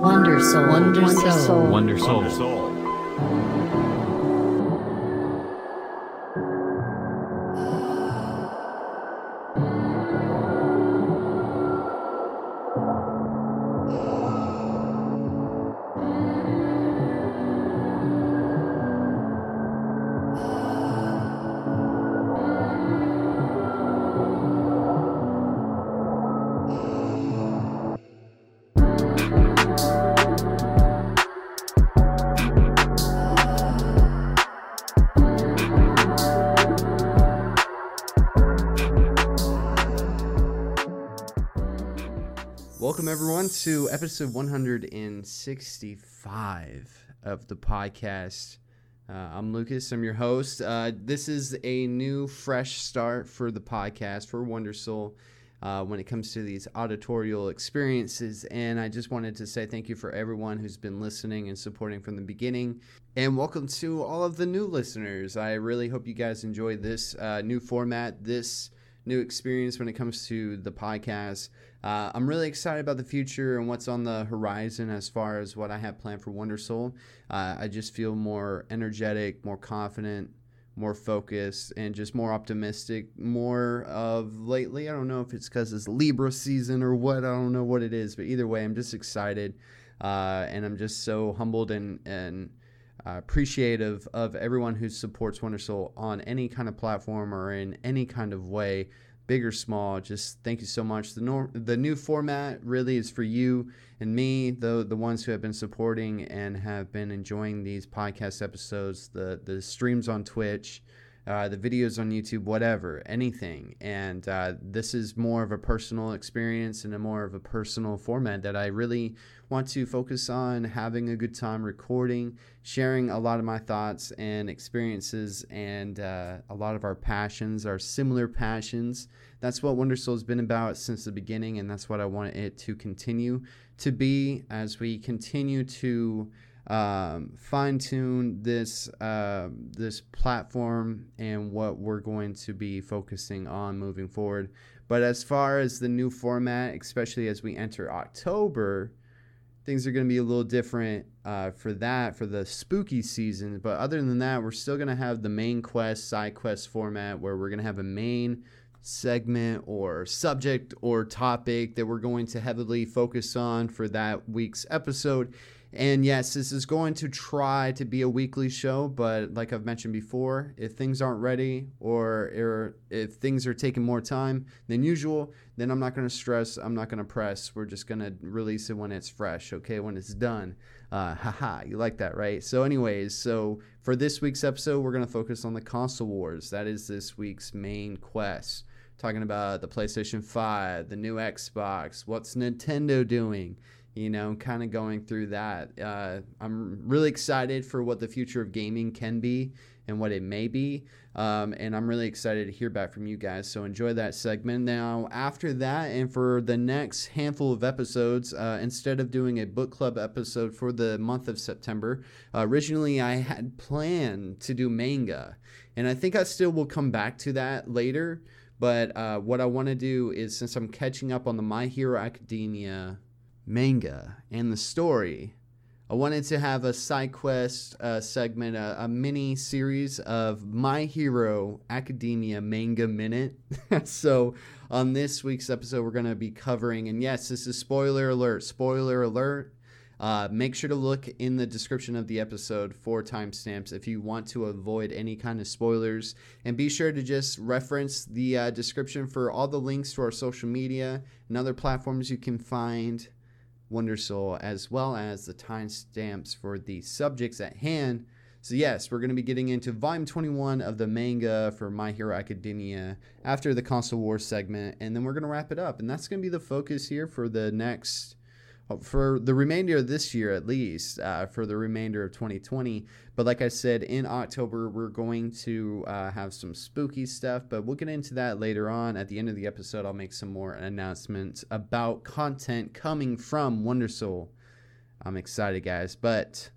Wonder Soul. Wonder Soul. Wonder Soul. Welcome to episode 165 of the podcast. Uh, I'm Lucas. I'm your host. Uh, this is a new, fresh start for the podcast for Wonder Soul uh, when it comes to these auditorial experiences. And I just wanted to say thank you for everyone who's been listening and supporting from the beginning. And welcome to all of the new listeners. I really hope you guys enjoy this uh, new format, this new experience when it comes to the podcast. Uh, I'm really excited about the future and what's on the horizon as far as what I have planned for Wonder Soul. Uh, I just feel more energetic, more confident, more focused, and just more optimistic. More of lately, I don't know if it's because it's Libra season or what. I don't know what it is, but either way, I'm just excited, uh, and I'm just so humbled and and uh, appreciative of everyone who supports Wonder Soul on any kind of platform or in any kind of way, big or small. Just thank you so much. The the new format really is for you and me, the the ones who have been supporting and have been enjoying these podcast episodes, the the streams on Twitch. Uh, the videos on YouTube, whatever, anything. And uh, this is more of a personal experience and a more of a personal format that I really want to focus on having a good time recording, sharing a lot of my thoughts and experiences, and uh, a lot of our passions, our similar passions. That's what Wonder Soul has been about since the beginning, and that's what I want it to continue to be as we continue to um, fine tune this uh, this platform and what we're going to be focusing on moving forward. But as far as the new format, especially as we enter October, things are going to be a little different uh, for that for the spooky season. But other than that, we're still going to have the main quest, side quest format where we're going to have a main segment or subject or topic that we're going to heavily focus on for that week's episode. And yes, this is going to try to be a weekly show, but like I've mentioned before, if things aren't ready or, if things are taking more time than usual, then I'm not going to stress. I'm not going to press. We're just going to release it when it's fresh, okay? When it's done. Uh, haha, you like that, right? So, anyways, so for this week's episode, we're going to focus on the console wars. That is this week's main quest. Talking about the PlayStation 5, the new Xbox, what's Nintendo doing? You know, kind of going through that. Uh, I'm really excited for what the future of gaming can be and what it may be. Um, and I'm really excited to hear back from you guys. So enjoy that segment. Now, after that, and for the next handful of episodes, uh, instead of doing a book club episode for the month of September, uh, originally I had planned to do manga. And I think I still will come back to that later. But uh, what I want to do is, since I'm catching up on the My Hero Academia manga and the story. I wanted to have a side quest uh, segment, a, a, mini series of My Hero Academia Manga Minute. so, on this week's episode, we're going to be covering, and yes, this is spoiler alert, spoiler alert. Uh, make sure to look in the description of the episode for timestamps if you want to avoid any kind of spoilers. And be sure to just reference the uh, description for all the links to our social media and other platforms you can find Wonder Soul, as well as the timestamps for the subjects at hand. So, yes, we're going to be getting into volume 21 of the manga for My Hero Academia after the Console War segment, and then we're going to wrap it up. And that's going to be the focus here for the next, for the remainder of this year at least, uh, for the remainder of 2020. But like I said, in October, we're going to uh, have some spooky stuff, but we'll get into that later on. At the end of the episode, I'll make some more announcements about content coming from Wonder Soul. I'm excited, guys. But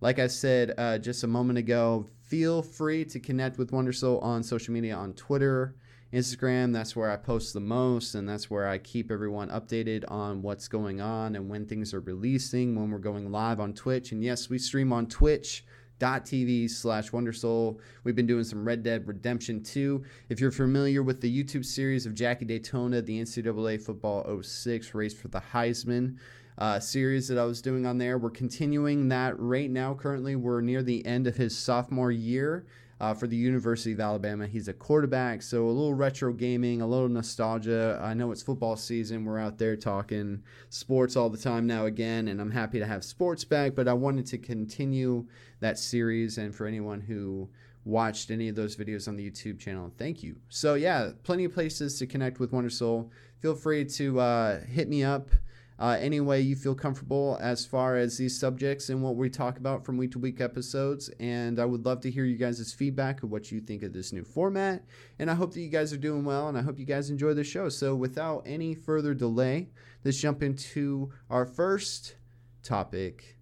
like I said uh, just a moment ago, feel free to connect with Wonder Soul on social media on Twitter Instagram. That's where I post the most, and that's where I keep everyone updated on what's going on and when things are releasing, when we're going live on Twitch. And yes, we stream on Twitch TV slash Wondersoul. We've been doing some Red Dead Redemption 2. If you're familiar with the YouTube series of Jackie Daytona, the NCAA Football 06 race for the Heisman uh, series that I was doing on there, we're continuing that right now. Currently, we're near the end of his sophomore year. Uh, for the University of Alabama. He's a quarterback, so a little retro gaming, a little nostalgia. I know it's football season. We're out there talking sports all the time now again, and I'm happy to have sports back, but I wanted to continue that series. And for anyone who watched any of those videos on the YouTube channel, thank you. So, yeah, plenty of places to connect with Wonder Soul. Feel free to uh, hit me up uh, any way you feel comfortable as far as these subjects and what we talk about from week to week episodes. And I would love to hear you guys' feedback of what you think of this new format. And I hope that you guys are doing well and I hope you guys enjoy the show. So, without any further delay, let's jump into our first topic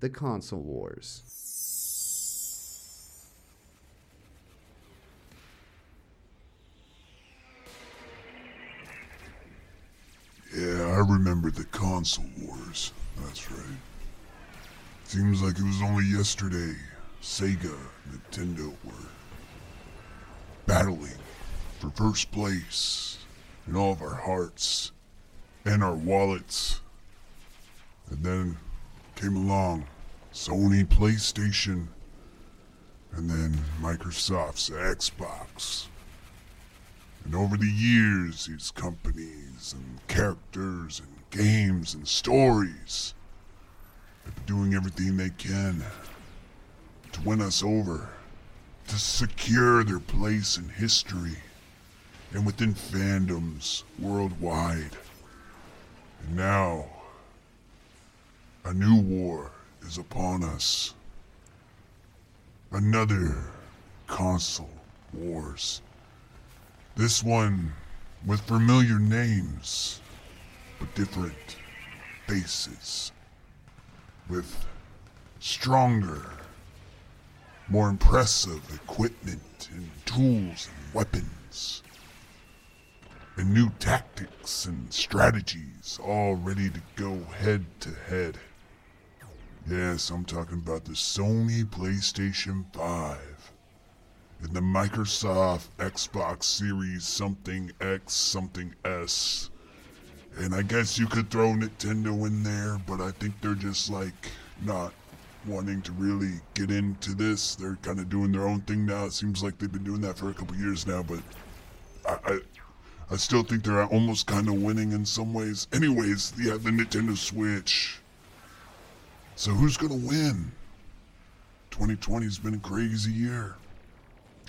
the console wars. Yeah, I remember the console wars. That's right. Seems like it was only yesterday Sega Nintendo were battling for first place in all of our hearts and our wallets. And then came along Sony PlayStation and then Microsoft's Xbox. And over the years, these companies and characters and games and stories have been doing everything they can to win us over, to secure their place in history and within fandoms worldwide. And now, a new war is upon us. Another console wars. This one with familiar names, but different faces. With stronger, more impressive equipment and tools and weapons. And new tactics and strategies all ready to go head to head. Yes, I'm talking about the Sony PlayStation 5 and the Microsoft Xbox Series something X something S. And I guess you could throw Nintendo in there, but I think they're just like not wanting to really get into this. They're kind of doing their own thing now. It seems like they've been doing that for a couple years now, but I, I, I still think they're almost kind of winning in some ways. Anyways, yeah, the Nintendo Switch. So who's gonna win? 2020's been a crazy year.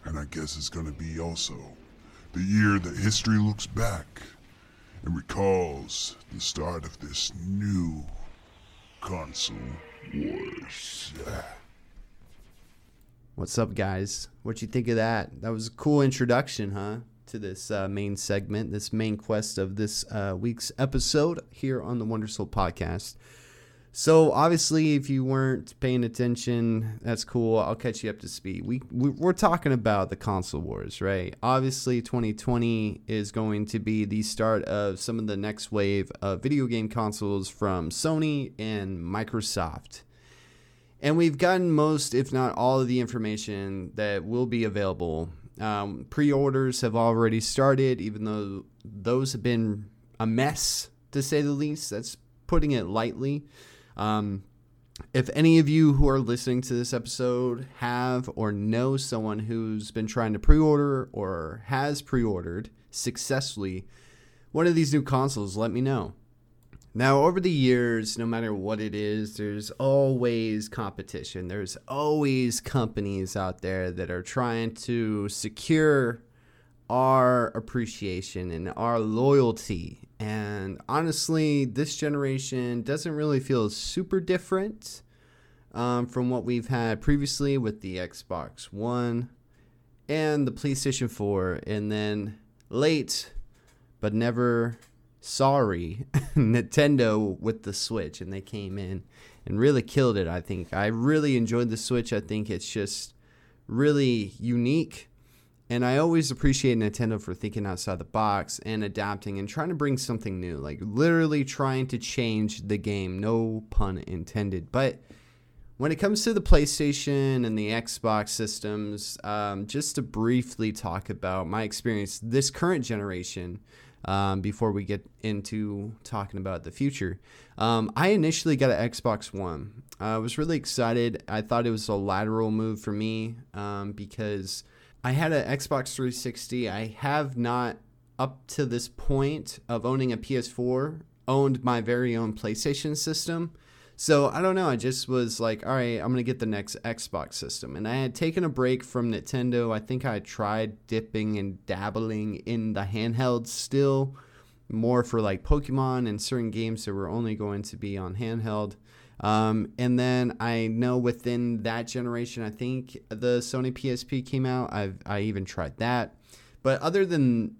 And I guess it's to be also the year that history looks back and recalls the start of this new console wars. What's up, guys? What you think of that? That was a cool introduction, huh? To this uh, main segment, this main quest of this uh, week's episode here on the Wonder Soul podcast. So obviously, if you weren't paying attention, that's cool. I'll catch you up to speed. We, we are talking about the console wars, right? Obviously, 2020 is going to be the start of some of the next wave of video game consoles from Sony and Microsoft. And we've gotten most, if not all, of the information that will be available. Um, pre-orders have already started, even though those have been a mess to say the least. That's putting it lightly. Um, if any of you who are listening to this episode have or know someone who's been trying to pre order or has pre ordered successfully one of these new consoles, let me know. Now, over the years, no matter what it is, there's always competition. There's always companies out there that are trying to secure our appreciation and our loyalty. And honestly, this generation doesn't really feel super different um, from what we've had previously with the Xbox One and the PlayStation 4. And then late, but never sorry, Nintendo with the Switch. And they came in and really killed it, I think. I really enjoyed the Switch. I think it's just really unique And I always appreciate Nintendo for thinking outside the box and adapting and trying to bring something new, like literally trying to change the game. No pun intended. But when it comes to the PlayStation and the Xbox systems, um, just to briefly talk about my experience this current generation um, before we get into talking about the future. Um, I initially got an Xbox One. I was really excited. I thought it was a lateral move for me um, because I had an Xbox 360. I have not, up to this point of owning a PS4, owned my very own PlayStation system. So I don't know. I just was like, all right, I'm gonna get the next Xbox system, and I had taken a break from Nintendo. I think I tried dipping and dabbling in the handhelds still, more for like Pokemon and certain games that were only going to be on handheld. Um, and then I know within that generation, I think the Sony PSP came out. I've I even tried that, but other than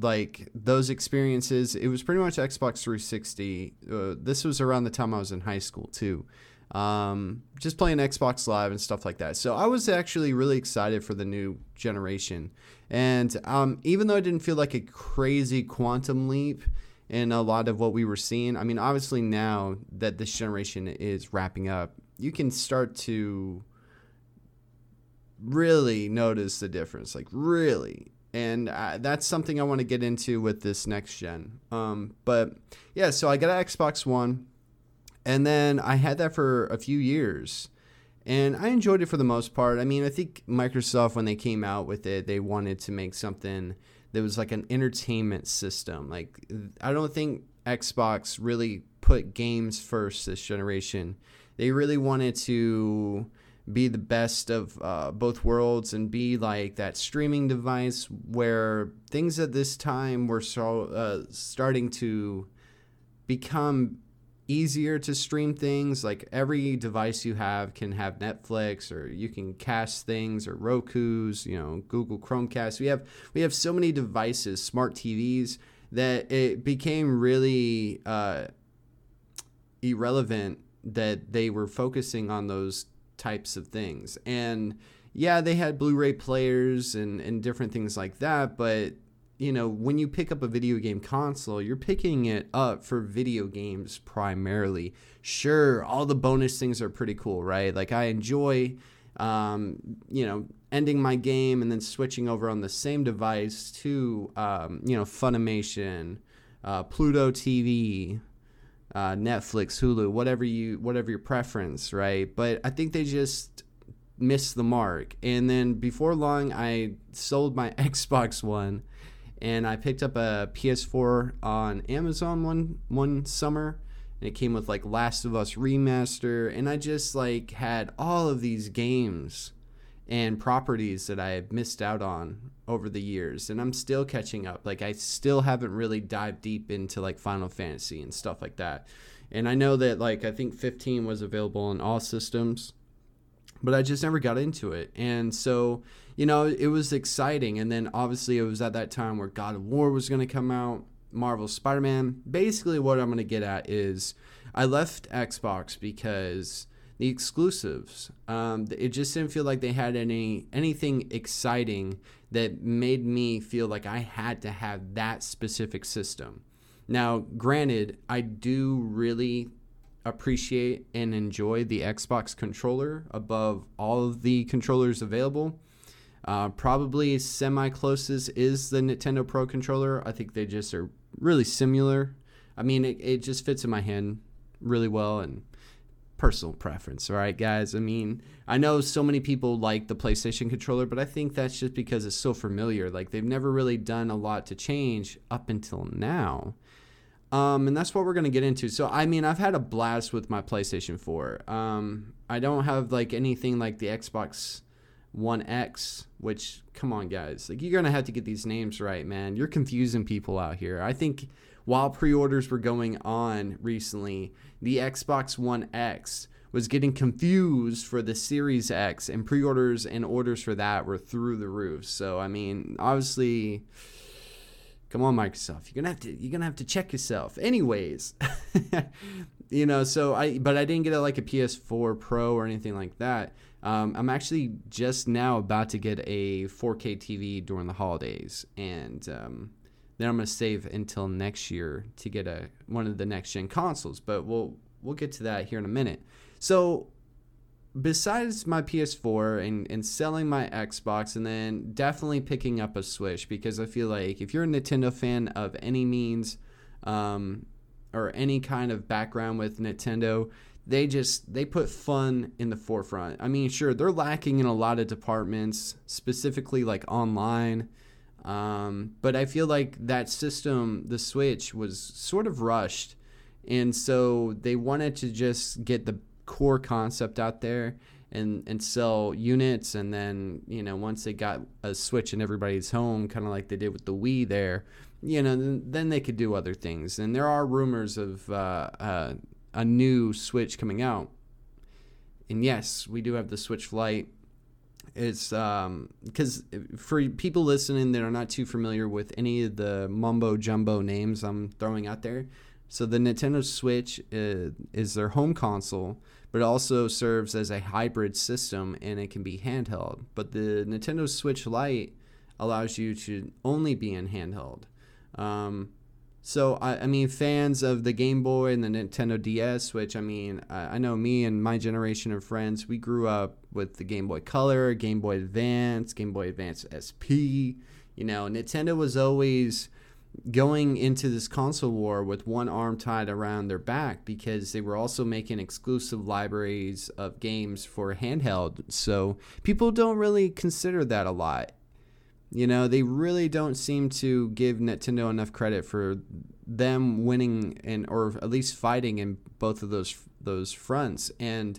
like those experiences, it was pretty much Xbox 360. Uh, this was around the time I was in high school too. Um, just playing Xbox Live and stuff like that. So I was actually really excited for the new generation. And um, even though it didn't feel like a crazy quantum leap in a lot of what we were seeing, I mean, obviously now that this generation is wrapping up, you can start to really notice the difference. Like, really and uh, that's something I want to get into with this next gen. Um, but yeah, so I got an Xbox One, and then I had that for a few years, and I enjoyed it for the most part. I mean, I think Microsoft when they came out with it, they wanted to make something that was like an entertainment system. Like I don't think Xbox really put games first this generation. They really wanted to be the best of uh, both worlds and be like that streaming device where things at this time were so uh, starting to become easier to stream things like every device you have can have netflix or you can cast things or roku's you know google chromecast we have we have so many devices smart tvs that it became really uh, irrelevant that they were focusing on those types of things. And yeah, they had Blu-ray players and, and different things like that, but you know, when you pick up a video game console, you're picking it up for video games primarily. Sure, all the bonus things are pretty cool, right? Like I enjoy um, you know, ending my game and then switching over on the same device to, um, you know, Funimation, uh, Pluto TV, uh, Netflix, Hulu, whatever you whatever your preference, right? But I think they just missed the mark. And then before long, I sold my Xbox One, and I picked up a PS4 on Amazon one one summer. And it came with like Last of Us remaster, and I just like had all of these games and properties that I have missed out on over the years and I'm still catching up. Like I still haven't really dived deep into like Final Fantasy and stuff like that. And I know that like I think 15 was available on all systems, but I just never got into it. And so, you know, it was exciting and then obviously it was at that time where God of War was going to come out, Marvel Spider-Man. Basically what I'm going to get at is I left Xbox because the exclusives. Um, it just didn't feel like they had any anything exciting that made me feel like I had to have that specific system. Now, granted, I do really appreciate and enjoy the Xbox controller above all of the controllers available. Uh, probably semi closest is the Nintendo Pro controller. I think they just are really similar. I mean, it, it just fits in my hand really well and personal preference, all right, guys? I mean, I know so many people like the PlayStation controller, but I think that's just because it's so familiar. Like, they've never really done a lot to change up until now. Um, and that's what we're going to get into. So, I mean, I've had a blast with my PlayStation 4. Um, I don't have like anything like the Xbox One X, which, come on, guys. Like, you're going to have to get these names right, man. You're confusing people out here. I think while pre orders were going on recently, the Xbox One X was getting confused for the Series X, and pre orders and orders for that were through the roof. So, I mean, obviously. Come on, Microsoft. You're gonna have to you're gonna have to check yourself. Anyways, you know, so I but I didn't get a, like a PS4 Pro or anything like that. Um, I'm actually just now about to get a 4K TV during the holidays, and um, then I'm gonna save until next year to get a one of the next gen consoles. But we'll we'll get to that here in a minute. So besides my PS4 and, and selling my Xbox and then definitely picking up a Switch because I feel like if you're a Nintendo fan of any means um, or any kind of background with Nintendo, they just they put fun in the forefront. I mean, sure, they're lacking in a lot of departments, specifically like online. Um, but I feel like that system, the Switch, was sort of rushed. And so they wanted to just get the core concept out there and and sell units and then you know once they got a switch in everybody's home kind of like they did with the wii there you know then, then they could do other things and there are rumors of uh, uh, a new switch coming out and yes we do have the switch lite it's um because for people listening that are not too familiar with any of the mumbo jumbo names i'm throwing out there so the nintendo switch is, uh, is their home console but also serves as a hybrid system and it can be handheld. But the Nintendo Switch Lite allows you to only be in handheld. Um, so I, I, mean, fans of the Game Boy and the Nintendo DS, which I mean, I, I, know me and my generation of friends, we grew up with the Game Boy Color, Game Boy Advance, Game Boy Advance SP. You know, Nintendo was always going into this console war with one arm tied around their back because they were also making exclusive libraries of games for handheld. So people don't really consider that a lot. You know, they really don't seem to give Nintendo enough credit for them winning and or at least fighting in both of those those fronts. And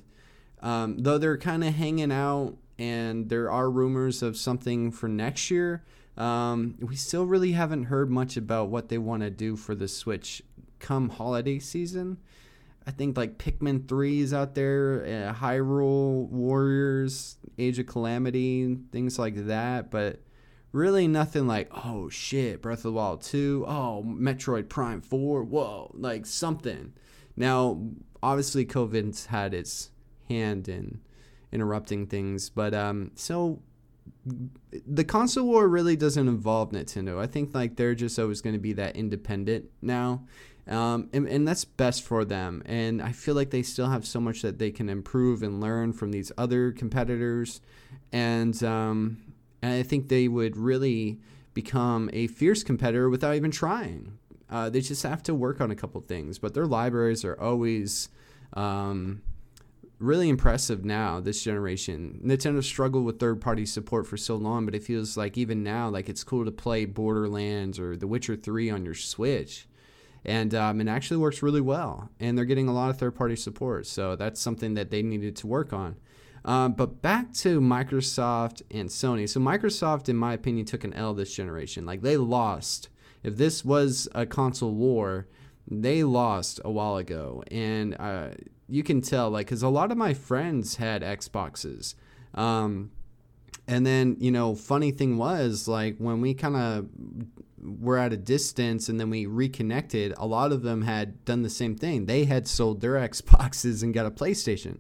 um, though they're kind of hanging out, and there are rumors of something for next year um, we still really haven't heard much about what they want to do for the Switch come holiday season. I think like Pikmin 3 is out there, uh, Hyrule Warriors, Age of Calamity, things like that, but really nothing like, oh shit, Breath of the Wild 2, oh, Metroid Prime 4, whoa, like something. Now, obviously, COVID's had its hand in interrupting things, but um, so the console war really doesn't involve Nintendo. I think like they're just always going to be that independent now. Um, and, and that's best for them. And I feel like they still have so much that they can improve and learn from these other competitors. And, um, and I think they would really become a fierce competitor without even trying. Uh, they just have to work on a couple things, but their libraries are always um, really impressive now this generation. Nintendo struggled with third party support for so long but it feels like even now like it's cool to play borderlands or the witcher 3 on your switch. And um, it actually works really well and they're getting a lot of third party support so that's something that they needed to work on um, but back to microsoft and sony. So microsoft in my opinion took an l this generation. Like they lost. If this was a console war they lost a while ago. And uh, you can tell like because a lot of my friends had xboxes. Um, and then you know funny thing was like when we kind of were at a distance and then we reconnected a lot of them had done the same thing. They had sold their xboxes and got a playstation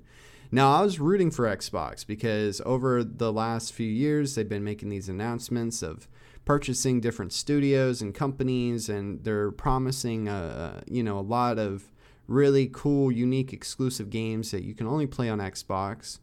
now i was rooting for xbox because over the last few years they've been making these announcements of purchasing different studios and companies and they're promising a, you know a lot of really cool, unique, exclusive games that you can only play on Xbox,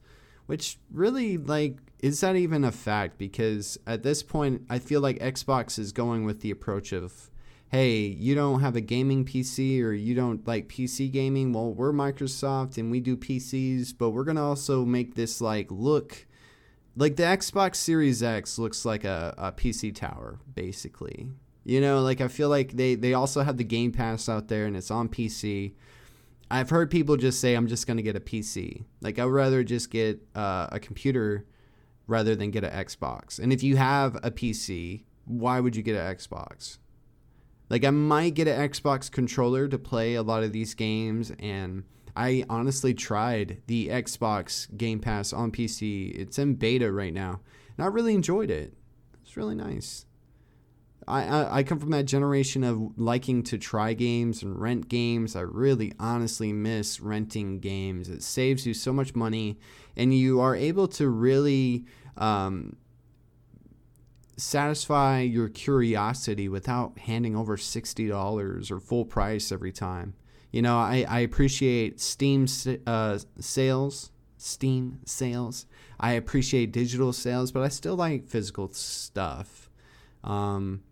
which really like is that even a fact? Because at this point, I feel like Xbox is going with the approach of, hey, you don't have a gaming PC or you don't like PC gaming. Well, we're Microsoft and we do PCs, but we're gonna also make this like look like the Xbox Series X looks like a, a PC tower, basically. You know, like I feel like they they also have the Game Pass out there and it's on PC. I've heard people just say, I'm just going to get a PC. Like, I'd rather just get uh, a computer rather than get an Xbox. And if you have a PC, why would you get an Xbox? Like, I might get an Xbox controller to play a lot of these games. And I honestly tried the Xbox Game Pass on PC. It's in beta right now. And I really enjoyed it. It's really nice. I, I, I come from that generation of liking to try games and rent games. I really honestly miss renting games. It saves you so much money, and you are able to really um, satisfy your curiosity without handing over $60 or full price every time. You know, I, I appreciate Steam uh, sales, Steam sales. I appreciate digital sales, but I still like physical stuff. Um,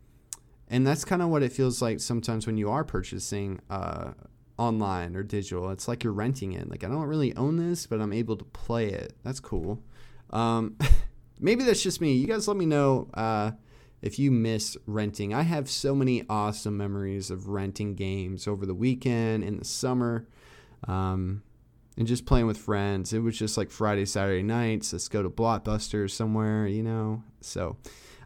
and that's kind of what it feels like sometimes when you are purchasing uh, online or digital. It's like you're renting it. Like, I don't really own this, but I'm able to play it. That's cool. Um, maybe that's just me. You guys let me know uh, if you miss renting. I have so many awesome memories of renting games over the weekend, in the summer, um, and just playing with friends. It was just like Friday, Saturday nights. Let's go to Blockbuster somewhere, you know? So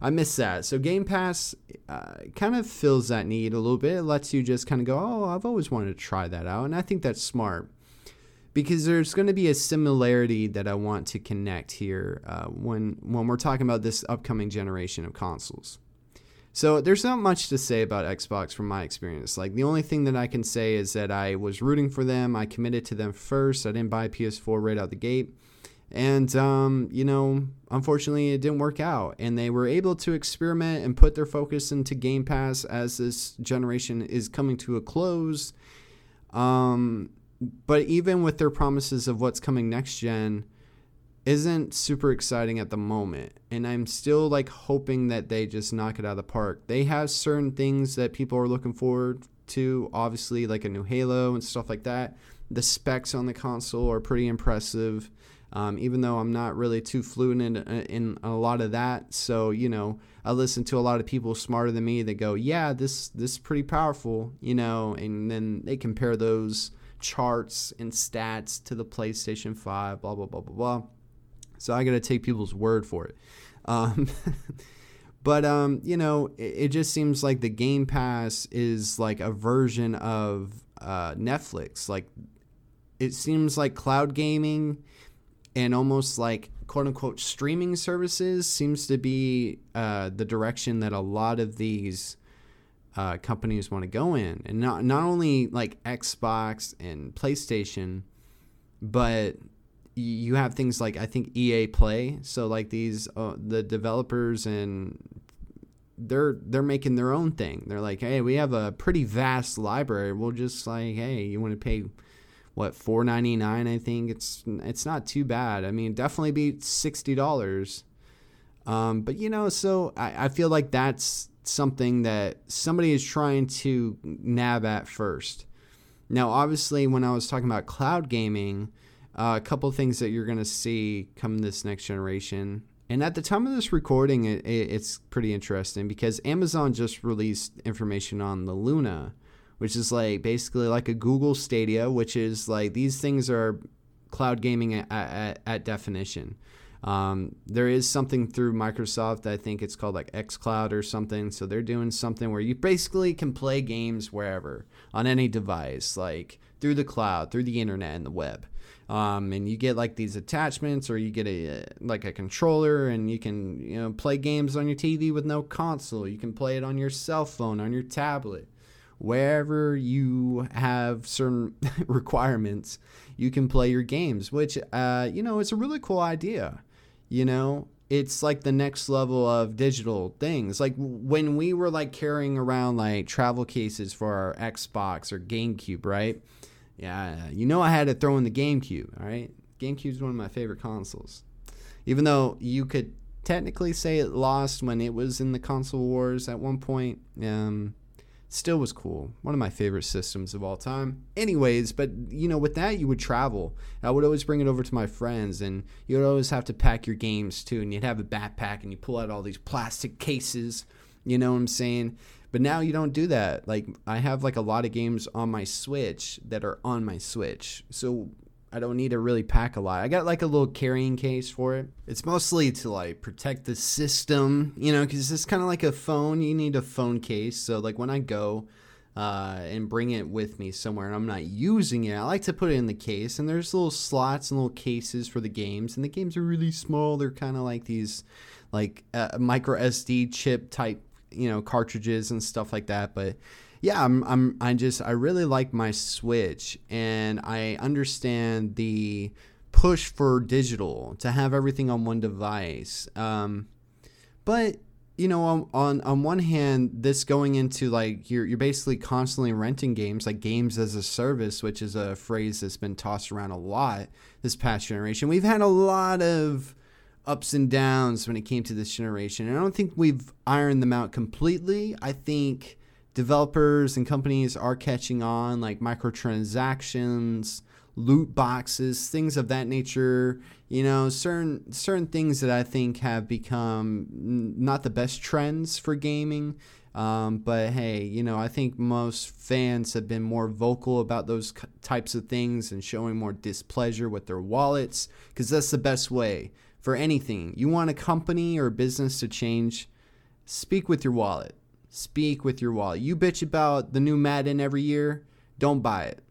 I miss that. So Game Pass uh, kind of fills that need a little bit. It lets you just kind of go, oh, I've always wanted to try that out. And I think that's smart because there's going to be a similarity that I want to connect here uh, when when we're talking about this upcoming generation of consoles. So there's not much to say about Xbox from my experience. Like the only thing that I can say is that I was rooting for them. I committed to them first. I didn't buy PS4 right out the gate. And, um, you know, unfortunately, it didn't work out. And they were able to experiment and put their focus into Game Pass as this generation is coming to a close. Um, but even with their promises of what's coming next gen, isn't super exciting at the moment. And I'm still like hoping that they just knock it out of the park. They have certain things that people are looking forward to, obviously, like a new Halo and stuff like that. The specs on the console are pretty impressive. Um, even though I'm not really too fluent in, in a lot of that. So, you know, I listen to a lot of people smarter than me that go, yeah, this, this is pretty powerful, you know, and then they compare those charts and stats to the PlayStation 5, blah, blah, blah, blah, blah. So I got to take people's word for it. Um, but, um, you know, it, it, just seems like the Game Pass is like a version of uh, Netflix. Like, it seems like cloud gaming and almost like quote unquote streaming services seems to be uh, the direction that a lot of these uh, companies want to go in, and not not only like Xbox and PlayStation, but you have things like I think EA Play. So like these uh, the developers and they're they're making their own thing. They're like, hey, we have a pretty vast library. We'll just like, hey, you want to pay what four ninety nine? I think it's it's not too bad. I mean, definitely be sixty dollars. Um, but you know, so I, I feel like that's something that somebody is trying to nab at first. Now, obviously, when I was talking about cloud gaming, uh, a couple things that you're going to see come this next generation. And at the time of this recording, it, it, it's pretty interesting because Amazon just released information on the Luna, which is like basically like a Google Stadia, which is like these things are cloud gaming at, at, at definition. Um, there is something through Microsoft. I think it's called like xCloud or something. So they're doing something where you basically can play games wherever on any device, like through the cloud, through the internet and the web. Um, and you get like these attachments, or you get a like a controller, and you can you know play games on your TV with no console. You can play it on your cell phone, on your tablet wherever you have certain requirements, you can play your games, which, uh, you know, it's a really cool idea. You know, it's like the next level of digital things. Like when we were like carrying around like travel cases for our Xbox or GameCube, right? Yeah, you know I had to throw in the GameCube, all right? GameCube is one of my favorite consoles. Even though you could technically say it lost when it was in the console wars at one point, um, still was cool. One of my favorite systems of all time. Anyways, but you know, with that you would travel. I would always bring it over to my friends and you would always have to pack your games too and you'd have a backpack and you pull out all these plastic cases, you know what I'm saying? But now you don't do that. Like I have like a lot of games on my Switch that are on my Switch. So I don't need to really pack a lot. I got like a little carrying case for it. It's mostly to like protect the system, you know, because it's kind of like a phone. You need a phone case. So like when I go uh, and bring it with me somewhere and I'm not using it, I like to put it in the case. And there's little slots and little cases for the games. And the games are really small. They're kind of like these like uh, micro SD chip type you know cartridges and stuff like that. But yeah, I'm I'm I just I really like my Switch, and I understand the push for digital to have everything on one device. Um, but you know, on, on on one hand, this going into like you're you're basically constantly renting games, like games as a service, which is a phrase that's been tossed around a lot this past generation. We've had a lot of ups and downs when it came to this generation, and I don't think we've ironed them out completely. I think developers and companies are catching on, like microtransactions loot boxes, things of that nature. You know, certain certain things that I think have become not the best trends for gaming. Um, but hey, you know, I think most fans have been more vocal about those types of things and showing more displeasure with their wallets because that's the best way for anything. You want a company or a business to change, speak with your wallet. Speak with your wallet. You bitch about the new Madden every year, don't buy it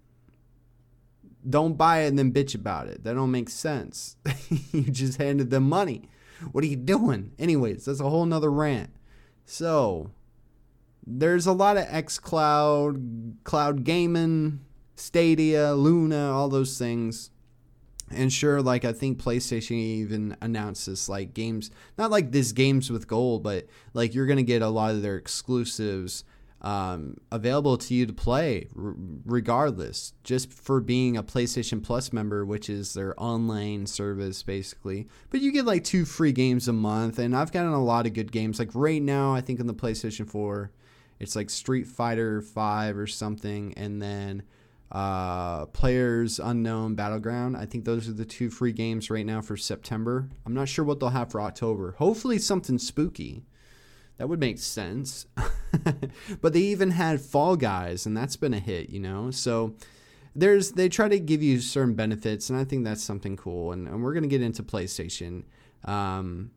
don't buy it and then bitch about it. That don't make sense. you just handed them money. What are you doing? Anyways, that's a whole nother rant. So there's a lot of X Cloud, Cloud Gaming, Stadia, Luna, all those things. And sure, like I think PlayStation even announced this, like games, not like this games with gold, but like you're gonna get a lot of their exclusives um, available to you to play r- regardless, just for being a PlayStation Plus member, which is their online service basically. But you get like two free games a month, and I've gotten a lot of good games. Like right now, I think on the PlayStation 4, it's like Street Fighter 5 or something, and then uh, Players Unknown Battleground. I think those are the two free games right now for September. I'm not sure what they'll have for October. Hopefully, something spooky. That would make sense. but they even had Fall Guys, and that's been a hit, you know? So there's they try to give you certain benefits, and I think that's something cool. And, and we're going to get into PlayStation. Um,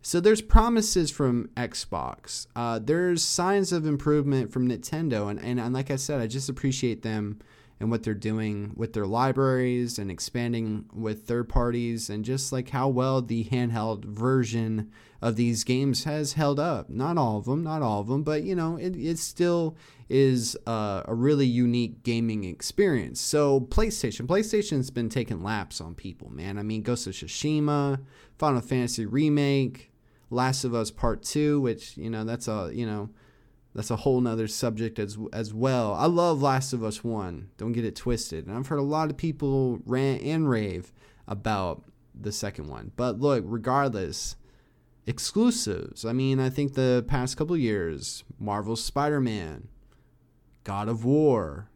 so there's promises from Xbox. Uh, there's signs of improvement from Nintendo, and, and, and like I said, I just appreciate them and what they're doing with their libraries and expanding with third parties and just like how well the handheld version of these games has held up. Not all of them, not all of them, but you know, it, it still is uh, a really unique gaming experience. So PlayStation, PlayStation's been taking laps on people, man. I mean, Ghost of Tsushima, Final Fantasy Remake, Last of Us Part 2, which, you know, that's a, you know, that's a whole nother subject as as well. I love Last of Us One. Don't get it twisted. And I've heard a lot of people rant and rave about the second one. But look, regardless, exclusives. I mean, I think the past couple years, Marvel Spider-Man, God of War,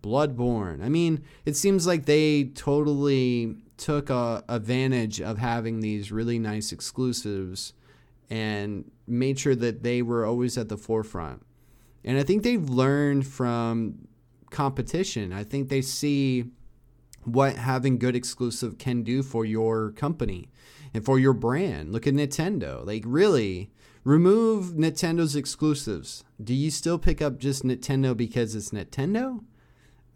Bloodborne. I mean, it seems like they totally took a advantage of having these really nice exclusives and made sure that they were always at the forefront. And I think they've learned from competition. I think they see what having good exclusive can do for your company and for your brand. Look at Nintendo. Like, really, remove Nintendo's exclusives. Do you still pick up just Nintendo because it's Nintendo?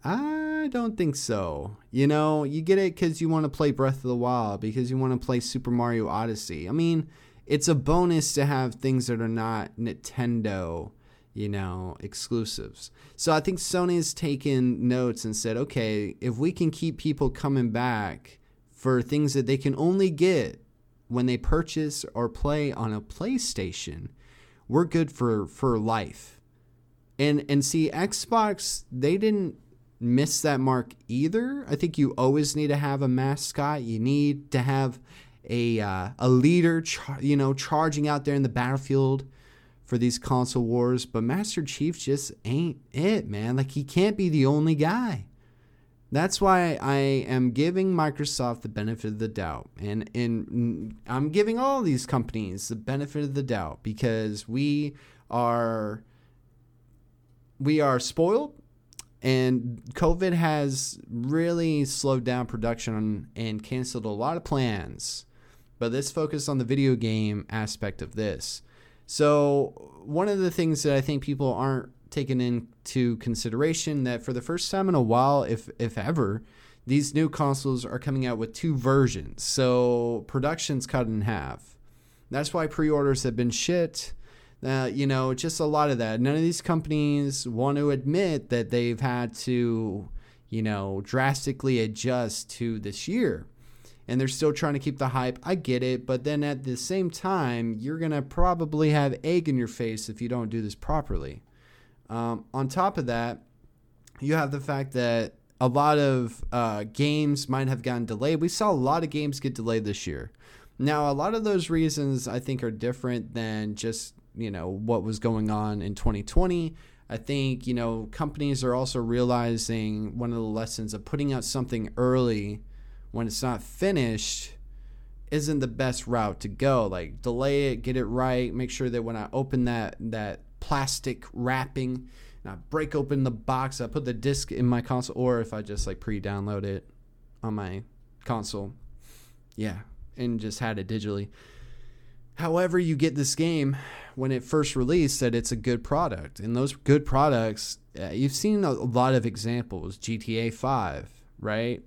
I don't think so. You know, you get it because you want to play Breath of the Wild, because you want to play Super Mario Odyssey. I mean, it's a bonus to have things that are not Nintendo, you know, exclusives. So I think Sony's taken notes and said, okay, if we can keep people coming back for things that they can only get when they purchase or play on a PlayStation, we're good for for life. And and see Xbox, they didn't miss that mark either. I think you always need to have a mascot. You need to have a uh, a leader, char- you know, charging out there in the battlefield for these console wars. But Master Chief just ain't it, man. Like he can't be the only guy. That's why I am giving Microsoft the benefit of the doubt, and and I'm giving all these companies the benefit of the doubt because we are we are spoiled and COVID has really slowed down production and canceled a lot of plans but let's focus on the video game aspect of this. So, one of the things that I think people aren't taking into consideration that for the first time in a while, if if ever, these new consoles are coming out with two versions. So, production's cut in half. That's why pre-orders have been shit. Uh, you know, just a lot of that. None of these companies want to admit that they've had to, you know, drastically adjust to this year. And they're still trying to keep the hype. I get it. But then at the same time, you're going to probably have egg in your face if you don't do this properly. Um, on top of that, you have the fact that a lot of uh, games might have gotten delayed. We saw a lot of games get delayed this year. Now, a lot of those reasons I think are different than just you know what was going on in 2020. I think you know companies are also realizing one of the lessons of putting out something early when it's not finished isn't the best route to go. Like delay it, get it right, make sure that when I open that that plastic wrapping and I break open the box, I put the disc in my console, or if I just like pre-download it on my console, yeah, and just had it digitally. However, you get this game when it first released that it's a good product, and those good products, uh, you've seen a lot of examples. GTA Five, right?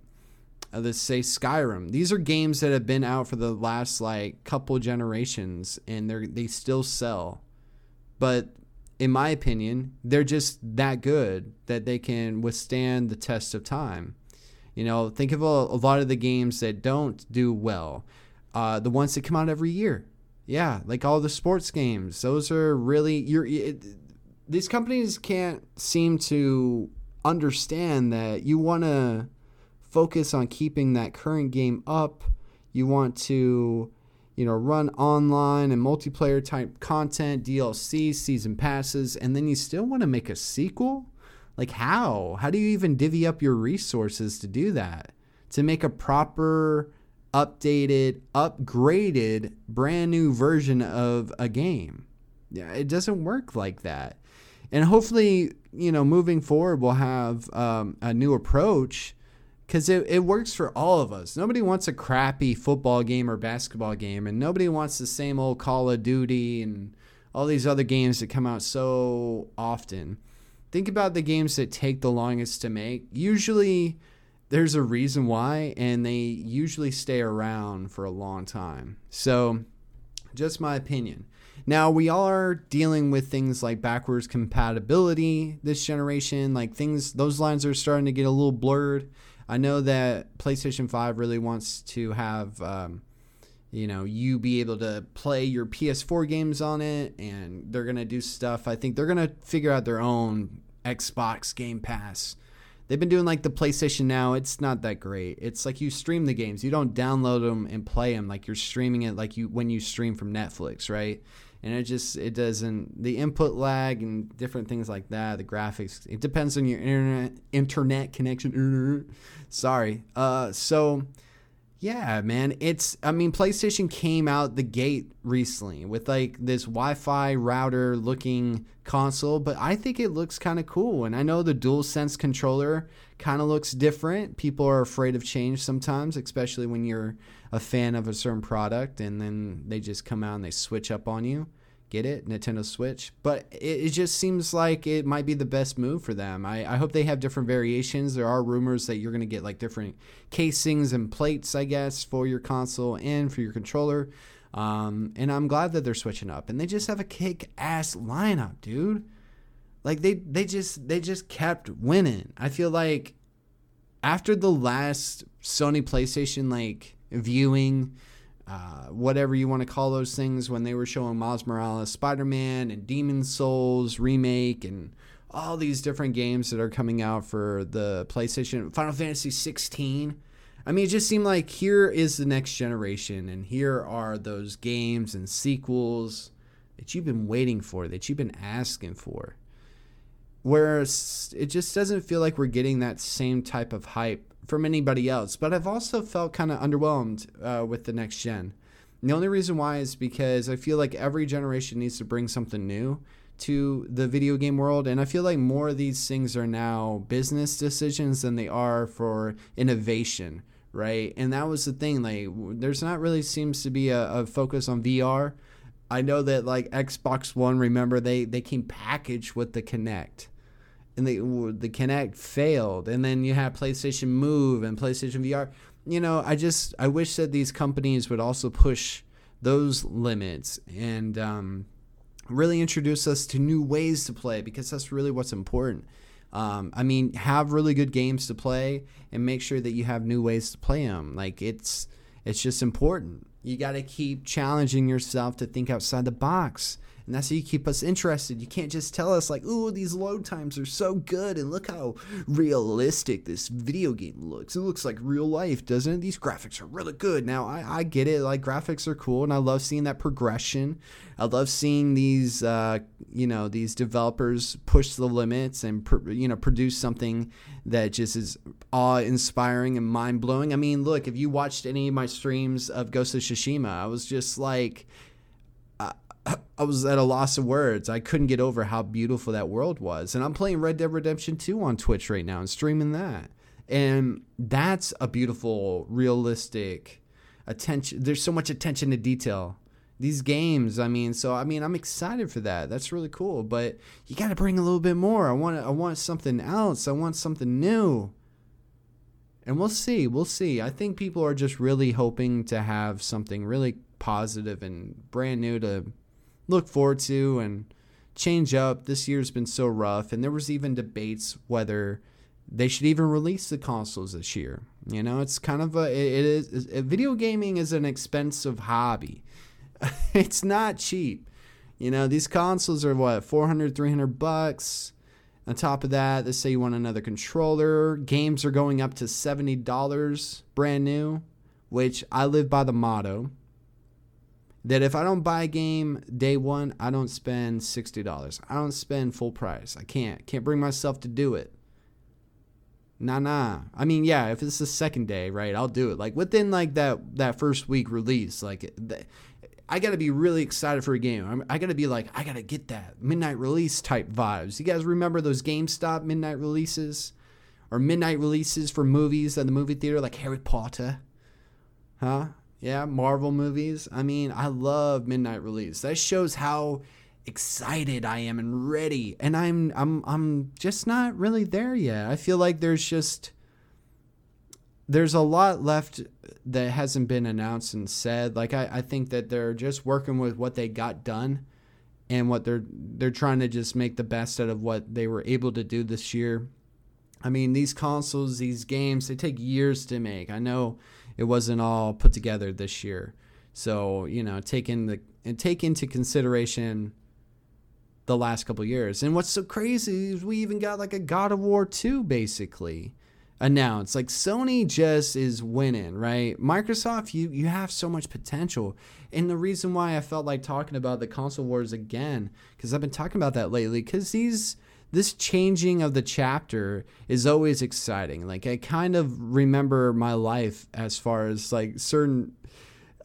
Uh, let's say Skyrim. These are games that have been out for the last like couple generations, and they're they still sell. But in my opinion, they're just that good that they can withstand the test of time. You know, think of a, a lot of the games that don't do well, uh, the ones that come out every year. Yeah, like all the sports games. Those are really you're. It, these companies can't seem to understand that you want to focus on keeping that current game up. You want to, you know, run online and multiplayer type content, DLC, season passes, and then you still want to make a sequel? Like how? How do you even divvy up your resources to do that? To make a proper updated, upgraded, brand new version of a game. Yeah, it doesn't work like that. And hopefully, you know, moving forward, we'll have um, a new approach because it, it works for all of us. Nobody wants a crappy football game or basketball game, and nobody wants the same old Call of Duty and all these other games that come out so often. Think about the games that take the longest to make. Usually, there's a reason why, and they usually stay around for a long time. So, just my opinion. Now, we are dealing with things like backwards compatibility this generation. Like things, those lines are starting to get a little blurred. I know that PlayStation 5 really wants to have, um, you know, you be able to play your PS4 games on it, and they're going to do stuff. I think they're going to figure out their own Xbox Game Pass they've been doing like the PlayStation Now. It's not that great. It's like you stream the games. You don't download them and play them like you're streaming it like you when you stream from Netflix, right? And it just it doesn't the input lag and different things like that. The graphics. It depends on your internet internet connection. Sorry. Uh, so yeah, man. It's I mean PlayStation came out the gate recently with like this Wi-Fi router looking console, but I think it looks kind of cool. And I know the dual sense controller kind of looks different. People are afraid of change sometimes, especially when you're a fan of a certain product and then they just come out and they switch up on you. Get it? Nintendo Switch. But it, it just seems like it might be the best move for them. I, I hope they have different variations. There are rumors that you're going to get like different casings and plates, I guess, for your console and for your controller. Um, and I'm glad that they're switching up. And they just have a kick ass lineup, dude. Like they they just they just kept winning. I feel like after the last Sony PlayStation like viewing uh, whatever you want to call those things when they were showing Miles Morales, Spider Man, and Demon's Souls remake, and all these different games that are coming out for the PlayStation, Final Fantasy 16. I mean, it just seemed like here is the next generation, and here are those games and sequels that you've been waiting for, that you've been asking for. Whereas it just doesn't feel like we're getting that same type of hype from anybody else. But I've also felt kind of underwhelmed uh, with the next gen. And the only reason why is because I feel like every generation needs to bring something new to the video game world. And I feel like more of these things are now business decisions than they are for innovation, right? And that was the thing. Like, there's not really seems to be a, a focus on VR. I know that like Xbox One, remember they they came packaged with the Kinect and the the Kinect failed, and then you have PlayStation Move and PlayStation VR. You know, I just I wish that these companies would also push those limits and um, really introduce us to new ways to play because that's really what's important. Um, I mean, have really good games to play and make sure that you have new ways to play them. Like it's it's just important. You got to keep challenging yourself to think outside the box. And that's how you keep us interested. You can't just tell us, like, ooh, these load times are so good, and look how realistic this video game looks. It looks like real life, doesn't it? These graphics are really good. Now, I, I get it. Like, graphics are cool, and I love seeing that progression. I love seeing these, uh, you know, these developers push the limits and, pr- you know, produce something that just is awe inspiring and mind blowing. I mean, look, if you watched any of my streams of Ghost of Tsushima, I was just like, I was at a loss of words. I couldn't get over how beautiful that world was. And I'm playing Red Dead Redemption 2 on Twitch right now and streaming that. And that's a beautiful, realistic attention. There's so much attention to detail. These games, I mean, so I mean, I'm excited for that. That's really cool. But you got to bring a little bit more. I want, I want something else. I want something new. And we'll see. We'll see. I think people are just really hoping to have something really positive and brand new to look forward to and change up. This year's been so rough, and there was even debates whether they should even release the consoles this year. You know, it's kind of a it is video gaming is an expensive hobby. it's not cheap. You know, these consoles are what 400 300 bucks. On top of that, let's say you want another controller. Games are going up to $70 brand new, which I live by the motto that if I don't buy a game day one, I don't spend sixty dollars. I don't spend full price. I can't. Can't bring myself to do it. Nah, nah. I mean, yeah, if it's the second day, right, I'll do it. Like within like that that first week release, like I got to be really excited for a game. I'm, I got to be like, I got to get that midnight release type vibes. You guys remember those GameStop midnight releases, or midnight releases for movies at the movie theater, like Harry Potter, huh? Yeah, Marvel movies. I mean, I love midnight release. That shows how excited I am and ready. And I'm I'm I'm just not really there yet. I feel like there's just there's a lot left that hasn't been announced and said. Like I, I think that they're just working with what they got done and what they're they're trying to just make the best out of what they were able to do this year. I mean, these consoles, these games, they take years to make. I know it wasn't all put together this year. So you know, take in the and take into consideration the last couple years. And what's so crazy is we even got like a God of War 2 basically announced. Like Sony just is winning, right? Microsoft, you you have so much potential. And the reason why I felt like talking about the console wars again, because I've been talking about that lately, because these this changing of the chapter is always exciting. Like I kind of remember my life as far as like certain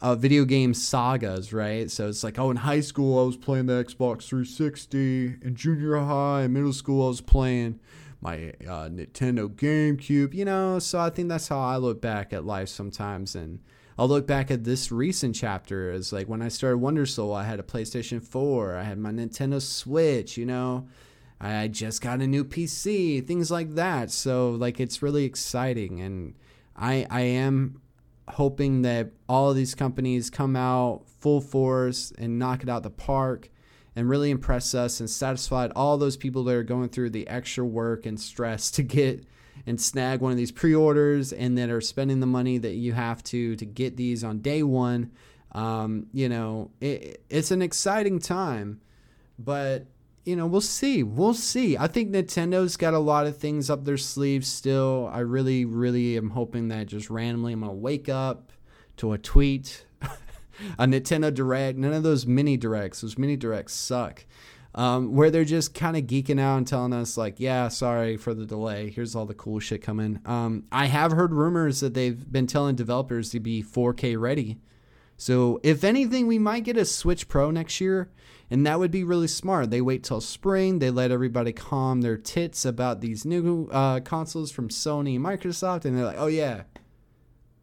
uh, video game sagas, right? So it's like, oh, in high school I was playing the Xbox 360, in junior high and middle school I was playing my uh, Nintendo GameCube, you know. So I think that's how I look back at life sometimes, and I'll look back at this recent chapter as like when I started Wonder Soul, I had a PlayStation 4, I had my Nintendo Switch, you know. I just got a new PC, things like that. So like it's really exciting and I I am hoping that all of these companies come out full force and knock it out the park and really impress us and satisfy all those people that are going through the extra work and stress to get and snag one of these pre-orders and that are spending the money that you have to to get these on day one. Um, you know, it, it's an exciting time, but you know, we'll see. We'll see. I think Nintendo's got a lot of things up their sleeves still. I really, really am hoping that just randomly I'm going to wake up to a tweet, a Nintendo Direct, none of those mini directs. Those mini directs suck. Um, where they're just kind of geeking out and telling us, like, yeah, sorry for the delay. Here's all the cool shit coming. Um, I have heard rumors that they've been telling developers to be 4K ready. So, if anything, we might get a Switch Pro next year and that would be really smart. They wait till spring, they let everybody calm their tits about these new uh, consoles from Sony and Microsoft, and they're like, oh yeah,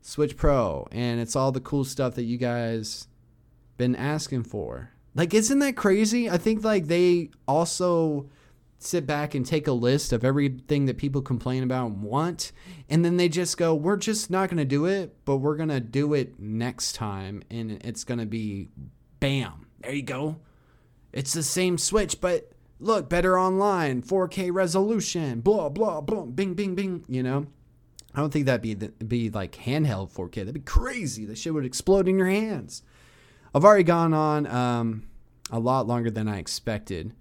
Switch Pro. And it's all the cool stuff that you guys been asking for. Like, isn't that crazy? I think like they also sit back and take a list of everything that people complain about and want and then they just go we're just not going to do it but we're going to do it next time and it's going to be bam there you go it's the same Switch, but look, better online, 4K resolution, blah blah blah, bing bing bing. You know, I don't think that'd be the, be like handheld 4K. That'd be crazy. The shit would explode in your hands. I've already gone on um, a lot longer than I expected.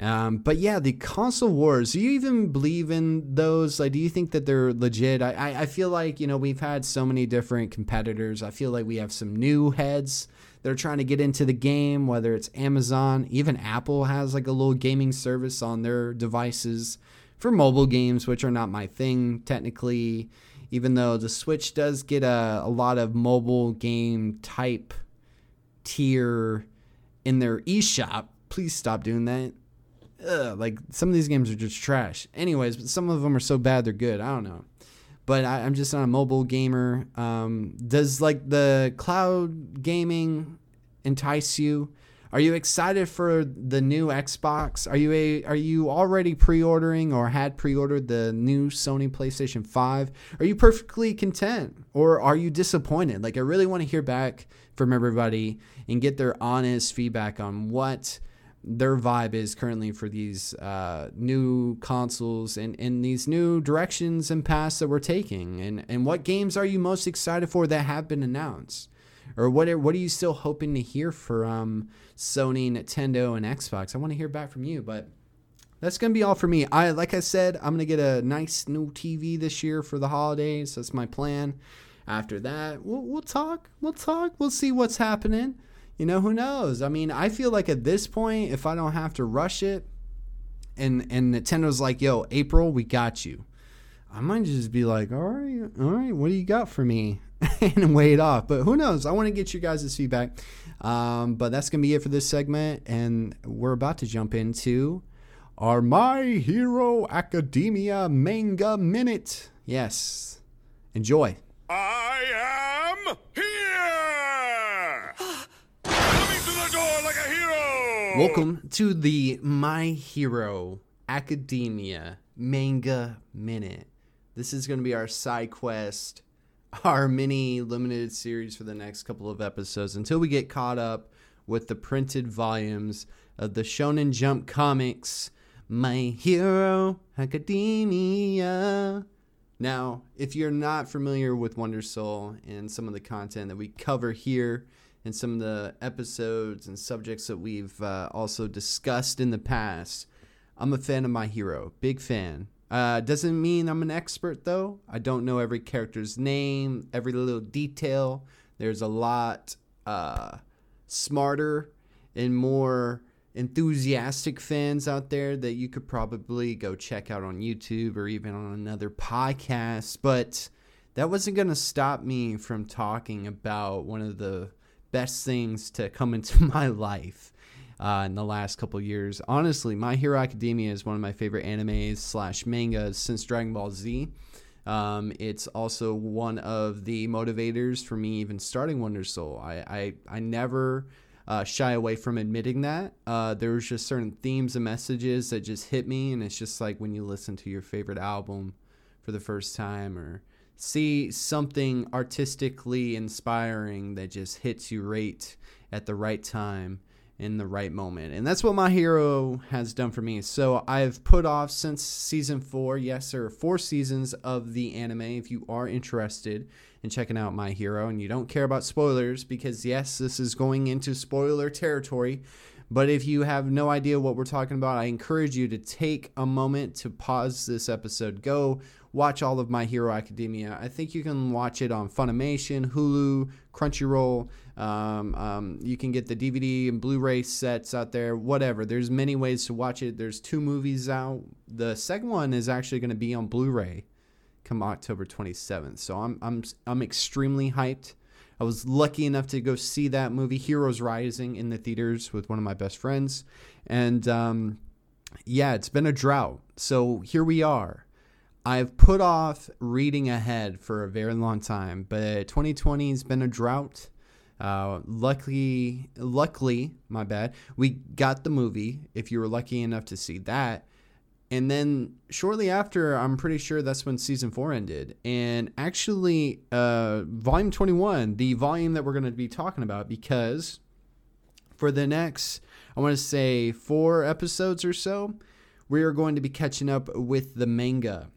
Um, but yeah, the console wars. Do you even believe in those? Like, do you think that they're legit? I, I, I feel like you know we've had so many different competitors. I feel like we have some new heads that are trying to get into the game. Whether it's Amazon, even Apple has like a little gaming service on their devices for mobile games, which are not my thing technically. Even though the Switch does get a, a lot of mobile game type tier in their eShop. Please stop doing that. Ugh, like some of these games are just trash. Anyways, but some of them are so bad they're good. I don't know. But I, am just not a mobile gamer. Um, does like the cloud gaming entice you? Are you excited for the new Xbox? Are you a are you already pre-ordering or had pre-ordered the new Sony PlayStation 5? Are you perfectly content or are you disappointed? Like I really want to hear back from everybody and get their honest feedback on what their vibe is currently for these uh, new consoles and, and these new directions and paths that we're taking and, and what games are you most excited for that have been announced or what are, what are you still hoping to hear for um, Sony, Nintendo, and Xbox? I want to hear back from you, but that's gonna be all for me. I like I said, I'm gonna get a nice new TV this year for the holidays. That's my plan. After that, we'll, we'll talk. We'll talk. We'll see what's happening you know, who knows? I mean, I feel like at this point, if I don't have to rush it, and and Nintendo's like, "Yo, April, we got you," I might just be like, "All right, all right, what do you got for me?" and wait it off. But who knows? I want to get you guys' feedback. Um, but that's gonna be it for this segment, and we're about to jump into our My Hero Academia manga minute. Yes, enjoy. I am here! Coming to the door like a hero! Welcome to the My Hero Academia Manga Minute. This is going to be our side quest, our mini limited series for the next couple of episodes until we get caught up with the printed volumes of the Shonen Jump comics, My Hero Academia. Now, if you're not familiar with Wonder Soul and some of the content that we cover here, and some of the episodes and subjects that we've uh, also discussed in the past, I'm a fan of My Hero. Big fan. Uh, doesn't mean I'm an expert, though. I don't know every character's name, every little detail. There's a lot uh, smarter and more enthusiastic fans out there that you could probably go check out on YouTube or even on another podcast. But that wasn't going to stop me from talking about one of the best things to come into my life uh, in the last couple years. Honestly, My Hero Academia is one of my favorite animes slash mangas since Dragon Ball Z. Um, it's also one of the motivators for me even starting Wonder Soul. I I, I never uh, shy away from admitting that. Uh, there was just certain themes and messages that just hit me, and it's just like when you listen to your favorite album for the first time or see something artistically inspiring that just hits you right at the right time in the right moment. And that's what my hero has done for me. So I've put off since season four. Yes, there are four seasons of the anime. If you are interested in checking out my hero and you don't care about spoilers, because yes, this is going into spoiler territory. But if you have no idea what we're talking about, I encourage you to take a moment to pause this episode. Go watch all of My Hero Academia. I think you can watch it on Funimation, Hulu, Crunchyroll. Um, um, you can get the DVD and Blu-ray sets out there. Whatever. There's many ways to watch it. There's two movies out. The second one is actually going to be on Blu-ray come October 27th. So I'm I'm I'm extremely hyped. I was lucky enough to go see that movie, Heroes Rising, in the theaters with one of my best friends, and um, yeah, it's been a drought. So here we are I've put off reading ahead for a very long time, but 2020 has been a drought. Uh, luckily, luckily, my bad. We got the movie. If you were lucky enough to see that, and then shortly after, I'm pretty sure that's when season four ended. And actually, uh, volume 21, the volume that we're going to be talking about, because for the next, I want to say four episodes or so, we are going to be catching up with the manga.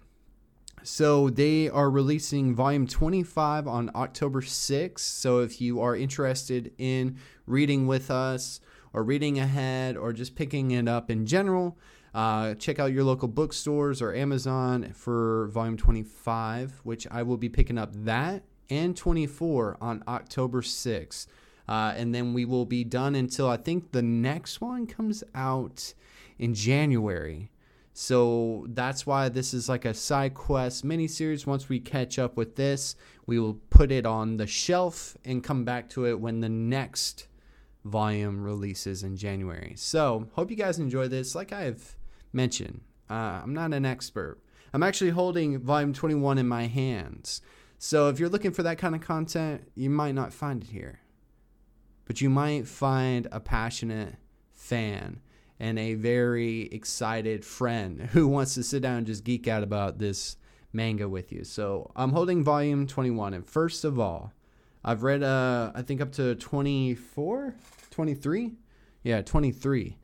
So they are releasing volume 25 on October 6th. So if you are interested in reading with us or reading ahead or just picking it up in general, uh, check out your local bookstores or Amazon for volume 25, which I will be picking up that and 24 on October 6th. Uh, and then we will be done until I think the next one comes out in January. So that's why this is like a side quest miniseries. Once we catch up with this, we will put it on the shelf and come back to it when the next volume releases in January. So, hope you guys enjoy this. Like I've mentioned, uh, I'm not an expert. I'm actually holding volume 21 in my hands. So, if you're looking for that kind of content, you might not find it here. But you might find a passionate fan and a very excited friend who wants to sit down and just geek out about this manga with you. So I'm holding volume 21. And first of all, I've read, uh, I think, up to 24, 23. Yeah, 23.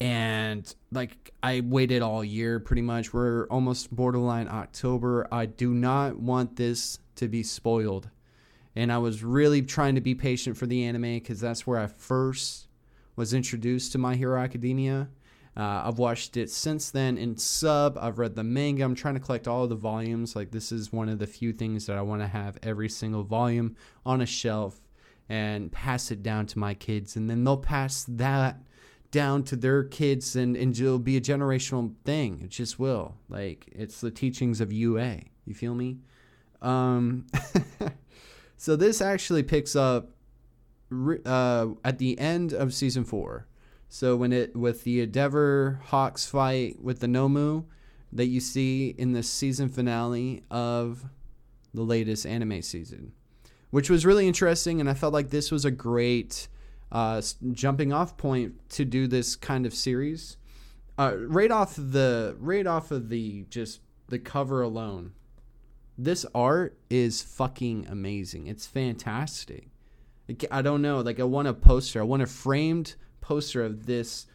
And like, I waited all year pretty much. We're almost borderline October. I do not want this to be spoiled. And I was really trying to be patient for the anime because that's where I first was introduced to My Hero Academia. Uh, I've watched it since then in sub. I've read the manga. I'm trying to collect all the volumes. Like, this is one of the few things that I want to have every single volume on a shelf and pass it down to my kids. And then they'll pass that down to their kids, and, and it'll be a generational thing. It just will. Like, it's the teachings of UA. You feel me? Um, so, this actually picks up uh, at the end of season four. So when it with the Endeavor Hawks fight with the Nomu that you see in the season finale of the latest anime season, which was really interesting, and I felt like this was a great uh, jumping off point to do this kind of series. Uh, right off the right off of the just the cover alone, this art is fucking amazing. It's fantastic. I don't know. Like I want a poster. I want a framed poster of this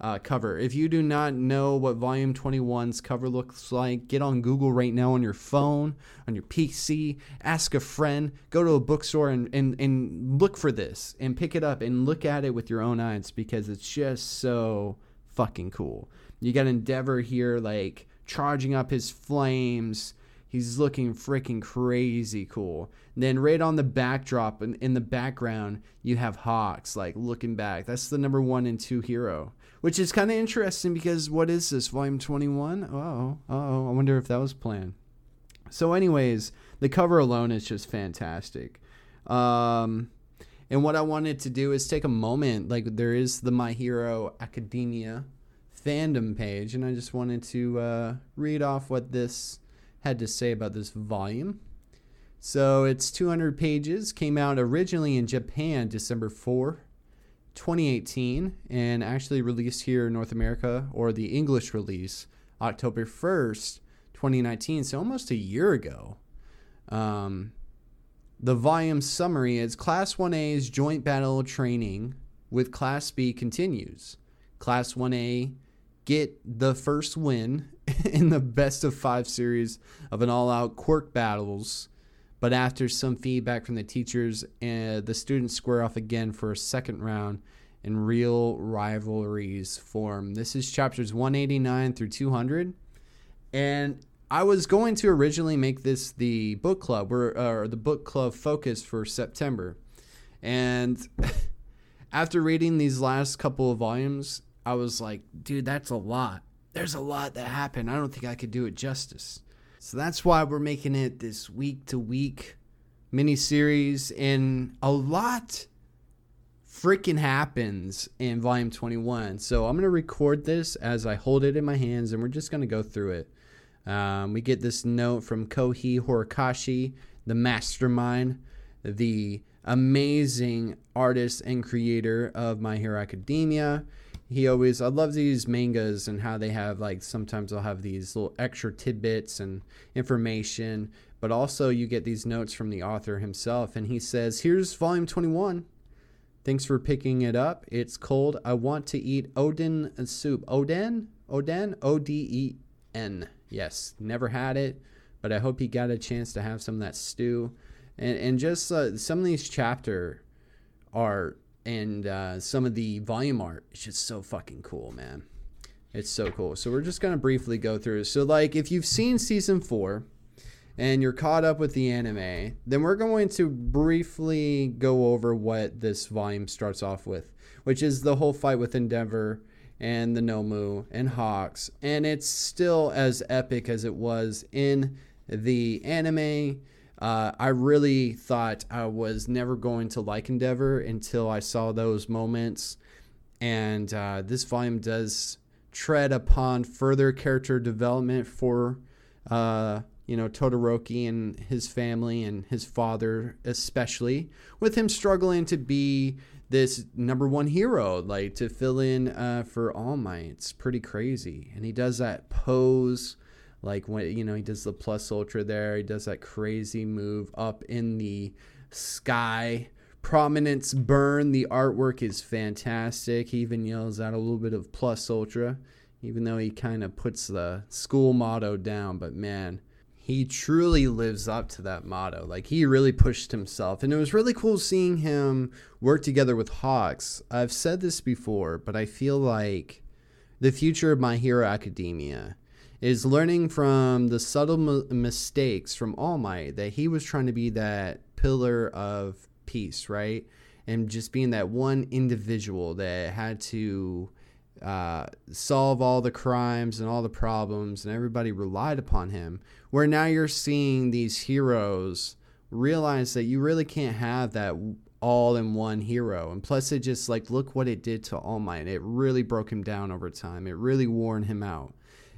uh, cover. If you do not know what Volume 21's cover looks like, get on Google right now on your phone, on your PC, ask a friend, go to a bookstore and, and, and look for this and pick it up and look at it with your own eyes because it's just so fucking cool. You got Endeavor here, like charging up his flames He's looking freaking crazy cool. then right on the backdrop and in the background, you have Hawks like looking back. That's the number one and two hero, which is kind of interesting because what is this volume twenty one? Oh, oh, I wonder if that was planned. So, anyways, the cover alone is just fantastic. Um, and what I wanted to do is take a moment, like there is the My Hero Academia fandom page, and I just wanted to uh, read off what this had to say about this volume. So it's 200 pages, came out originally in Japan December 4, 2018, and actually released here in North America, or the English release, October 1st, 2019, so almost a year ago. Um, the volume summary is Class 1A's joint battle training with Class B continues. Class 1A get the first win in the best of five series of an all out quirk battles. But after some feedback from the teachers, uh, the students square off again for a second round and real rivalries form. This is chapters 189 through 200. And I was going to originally make this the book club or, or the book club focus for September. And after reading these last couple of volumes, I was like, dude, that's a lot. There's a lot that happened. I don't think I could do it justice. So that's why we're making it this week to week mini series. And a lot freaking happens in volume 21. So I'm going to record this as I hold it in my hands and we're just going to go through it. Um, we get this note from Kohei Horikoshi, the mastermind, the amazing artist and creator of My Hero Academia he always I love these mangas and how they have like sometimes they'll have these little extra tidbits and information, but also you get these notes from the author himself and he says, "Here's volume 21. Thanks for picking it up. It's cold. I want to eat Odin soup. Odin? Odin? O D E N. Yes, never had it, but I hope you got a chance to have some of that stew. And, and just uh, some of these chapter art and uh, some of the volume art is just so fucking cool, man. It's so cool. So we're just gonna briefly go through. So like, if you've seen season four and you're caught up with the anime, then we're going to briefly go over what this volume starts off with, which is the whole fight with Endeavor and the Nomu and Hawks, and it's still as epic as it was in the anime. Uh, I really thought I was never going to like Endeavor until I saw those moments, and uh, this volume does tread upon further character development for uh, you know Todoroki and his family and his father especially with him struggling to be this number one hero like to fill in uh, for All Might. It's pretty crazy. And he does that pose like when you know he does the plus ultra there. He does that crazy move up in the sky. Prominence burn. The artwork is fantastic. He even yells out a little bit of plus ultra even though he kind of puts the school motto down. But man he truly lives up to that motto. Like he really pushed himself. And it was really cool seeing him work together with hawks. I've said this before but i feel like the future of my hero academia is learning from the subtle mistakes from All Might that he was trying to be that pillar of peace, right? And just being that one individual that had to uh, solve all the crimes and all the problems, and everybody relied upon him. Where now you're seeing these heroes realize that you really can't have that all in one hero. And plus, it just like, look what it did to All Might. It really broke him down over time, it really worn him out.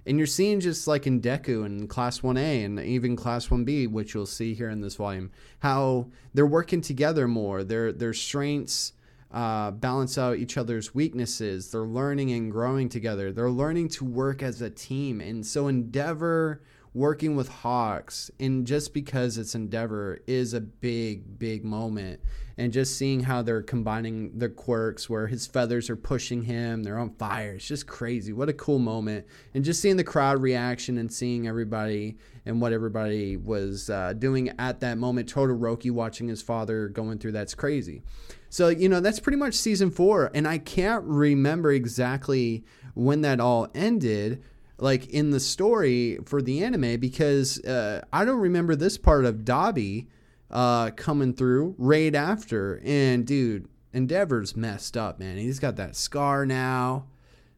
And you're seeing just like in Deku and Class 1A and even Class 1B, which you'll see here in this volume, how they're working together more. Their their strengths uh, balance out each other's weaknesses. They're learning and growing together. They're learning to work as a team. And so Endeavor working with Hawks, and just because it's Endeavor, is a big, big moment and just seeing how they're combining the quirks where his feathers are pushing him, they're on fire. It's just crazy. What a cool moment. And just seeing the crowd reaction and seeing everybody and what everybody was uh, doing at that moment. Todoroki watching his father going through that's crazy. So, you know, that's pretty much season four. And I can't remember exactly when that all ended like in the story for the anime because uh, I don't remember this part of Dabi uh, coming through right after. And dude, Endeavor's messed up, man. He's got that scar now.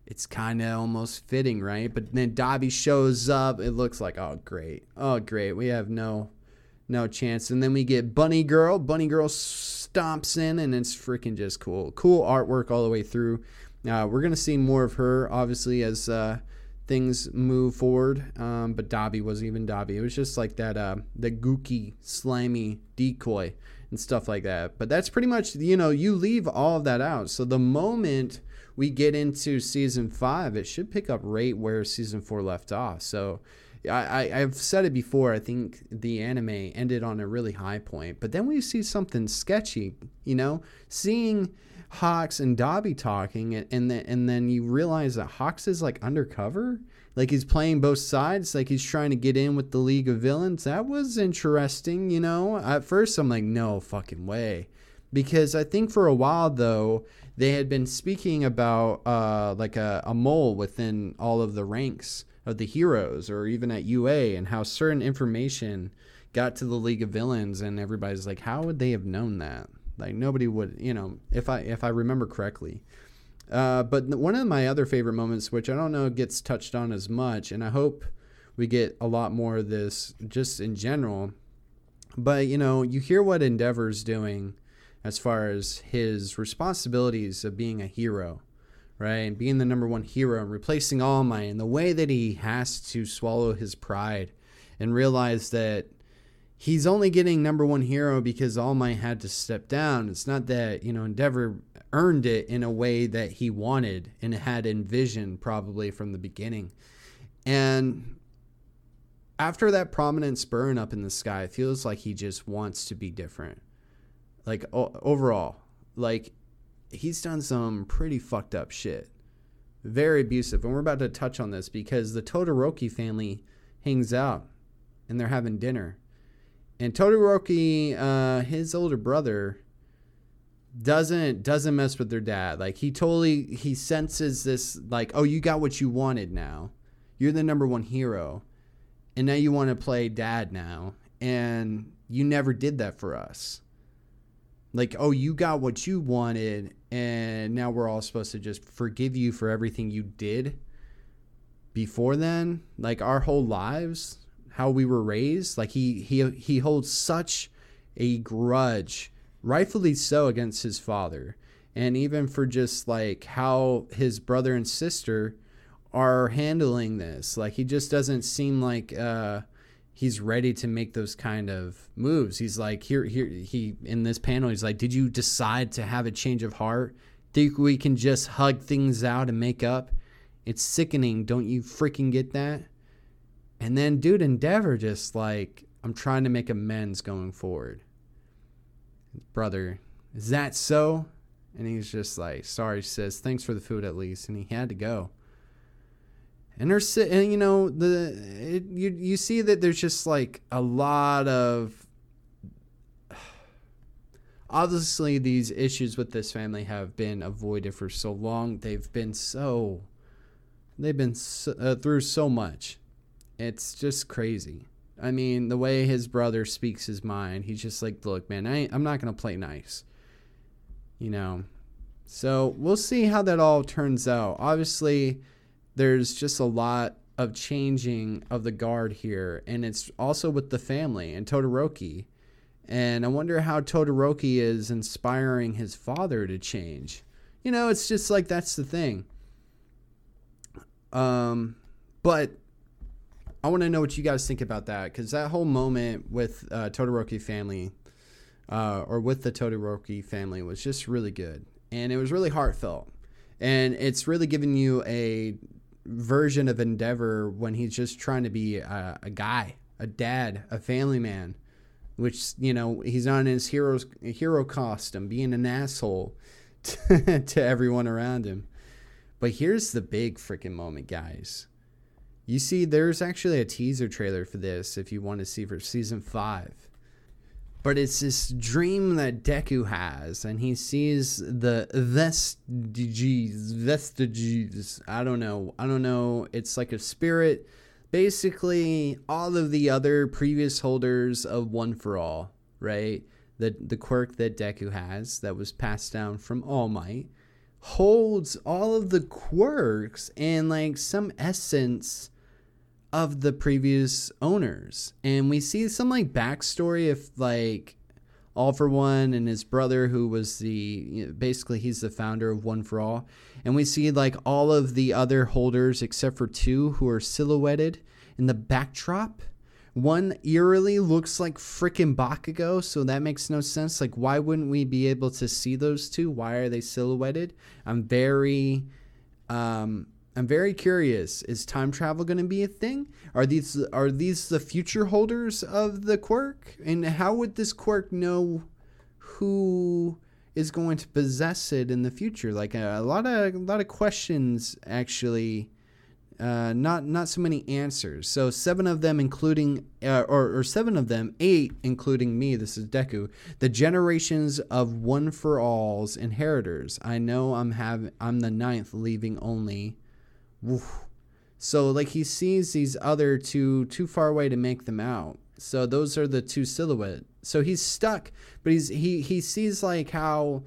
It's kind of almost fitting, right? But then Dabi shows up. It looks like, oh great, oh great. We have no, no chance. And then we get Bunny Girl. Bunny Girl stomps in, and it's freaking just cool. Cool artwork all the way through. Uh, we're gonna see more of her, obviously, as uh, things move forward. Um, but Dabi wasn't even Dabi. It was just like that uh, the gooky, slimy decoy and stuff like that. But that's pretty much you know you leave all of that out. So the moment we get into season five, it should pick up right where season four left off. So. I, I, have said it before. I think the anime ended on a really high point, but then we see something sketchy. You know, seeing Hawks and Dabi talking, and and then, and then you realize that Hawks is like undercover, like he's playing both sides, like he's trying to get in with the League of Villains. That was interesting, you know. At first, I'm like, no fucking way, because I think for a while though they had been speaking about uh, like a, a mole within all of the ranks of the heroes, or even at UA, and how certain information got to the League of Villains, and everybody's like, how would they have known that? Like nobody would, you know, if I if I remember correctly. Uh, but one of my other favorite moments, which I don't know gets touched on as much, and I hope we get a lot more of this just in general. But you know, you hear what Endeavor's doing as far as his responsibilities of being a hero, right? And being the number one hero and replacing All Might, and the way that he has to swallow his pride and realize that he's only getting number one hero because All Might had to step down. It's not that, you know, Endeavor earned it in a way that he wanted and had envisioned probably from the beginning. And after that prominence burn up in the sky, it feels like he just wants to be different. Like o- overall, like he's done some pretty fucked up shit. Very abusive. And we're about to touch on this because the Todoroki family hangs out and they're having dinner. And Todoroki, uh, his older brother, doesn't doesn't mess with their dad. Like he totally he senses this like, oh, you got what you wanted now. You're the number one hero. And now you want to play dad now. And you never did that for us. Like, oh, you got what you wanted, and now we're all supposed to just forgive you for everything you did before then. Like our whole lives, how we were raised. Like he he he holds such a grudge, rightfully so, against his father, and even for just like how his brother and sister are handling this. Like he just doesn't seem like uh he's ready to make those kind of moves. He's like here here he in this panel he's like, "Did you decide to have a change of heart? Think we can just hug things out and make up?" It's sickening. Don't you freaking get that? And then dude Endeavor just like, "I'm trying to make amends going forward." Brother, is that so? And he's just like, "Sorry," says, "Thanks for the food at least." And he had to go and there's and you know the it, you you see that there's just like a lot of obviously these issues with this family have been avoided for so long they've been so they've been so, uh, through so much it's just crazy i mean the way his brother speaks his mind he's just like look man I, i'm not gonna play nice you know so we'll see how that all turns out obviously there's just a lot of changing of the guard here, and it's also with the family and Todoroki. And I wonder how Todoroki is inspiring his father to change. You know, it's just like that's the thing. Um, but I want to know what you guys think about that because that whole moment with uh, Todoroki family, uh, or with the Todoroki family, was just really good, and it was really heartfelt, and it's really giving you a version of Endeavor when he's just trying to be a, a guy, a dad, a family man, which you know he's not in his hero's hero costume, being an asshole to, to everyone around him. But here's the big freaking moment, guys. You see, there's actually a teaser trailer for this if you want to see for season five but it's this dream that Deku has, and he sees the vestiges, vestiges. I don't know. I don't know. It's like a spirit. Basically, all of the other previous holders of One for All, right? The the quirk that Deku has that was passed down from All Might holds all of the quirks and like some essence of the previous owners. And we see some like backstory of like All for One and his brother, who was the you know, basically he's the founder of One for All. And we see like all of the other holders except for two who are silhouetted in the backdrop. One eerily looks like freaking Bakugo, so that makes no sense. Like, why wouldn't we be able to see those two? Why are they silhouetted? I'm very um, I'm very curious. Is time travel going to be a thing? Are these are these the future holders of the quirk? And how would this quirk know who is going to possess it in the future? Like a, a lot of a lot of questions actually. Uh, not not so many answers. So seven of them, including uh, or, or seven of them, eight including me. This is Deku. The generations of one for all's inheritors. I know I'm having I'm the ninth, leaving only So like he sees these other two too far away to make them out. So those are the two silhouette. So he's stuck, but he's he he sees like how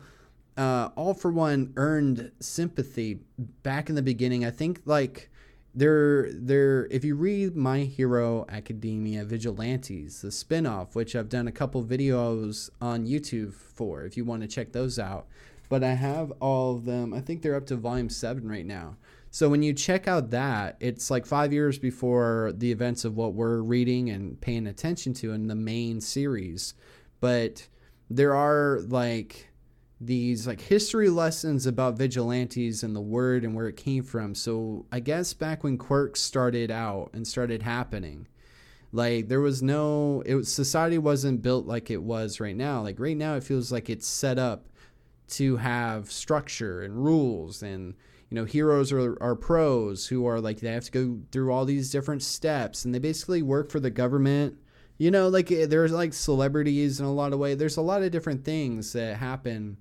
uh, all for one earned sympathy back in the beginning. I think like they're they're if you read My Hero Academia Vigilantes, the spinoff, which I've done a couple videos on YouTube for, if you want to check those out. But I have all of them. I think they're up to volume seven right now. So when you check out that, it's like five years before the events of what we're reading and paying attention to in the main series. But there are like these like history lessons about vigilantes and the word and where it came from. So I guess back when quirks started out and started happening, like there was no it was society wasn't built like it was right now. Like right now it feels like it's set up to have structure and rules and you know heroes are, are pros who are like they have to go through all these different steps and they basically work for the government. You know like eh, there's like celebrities in a lot of ways there's a lot of different things that happen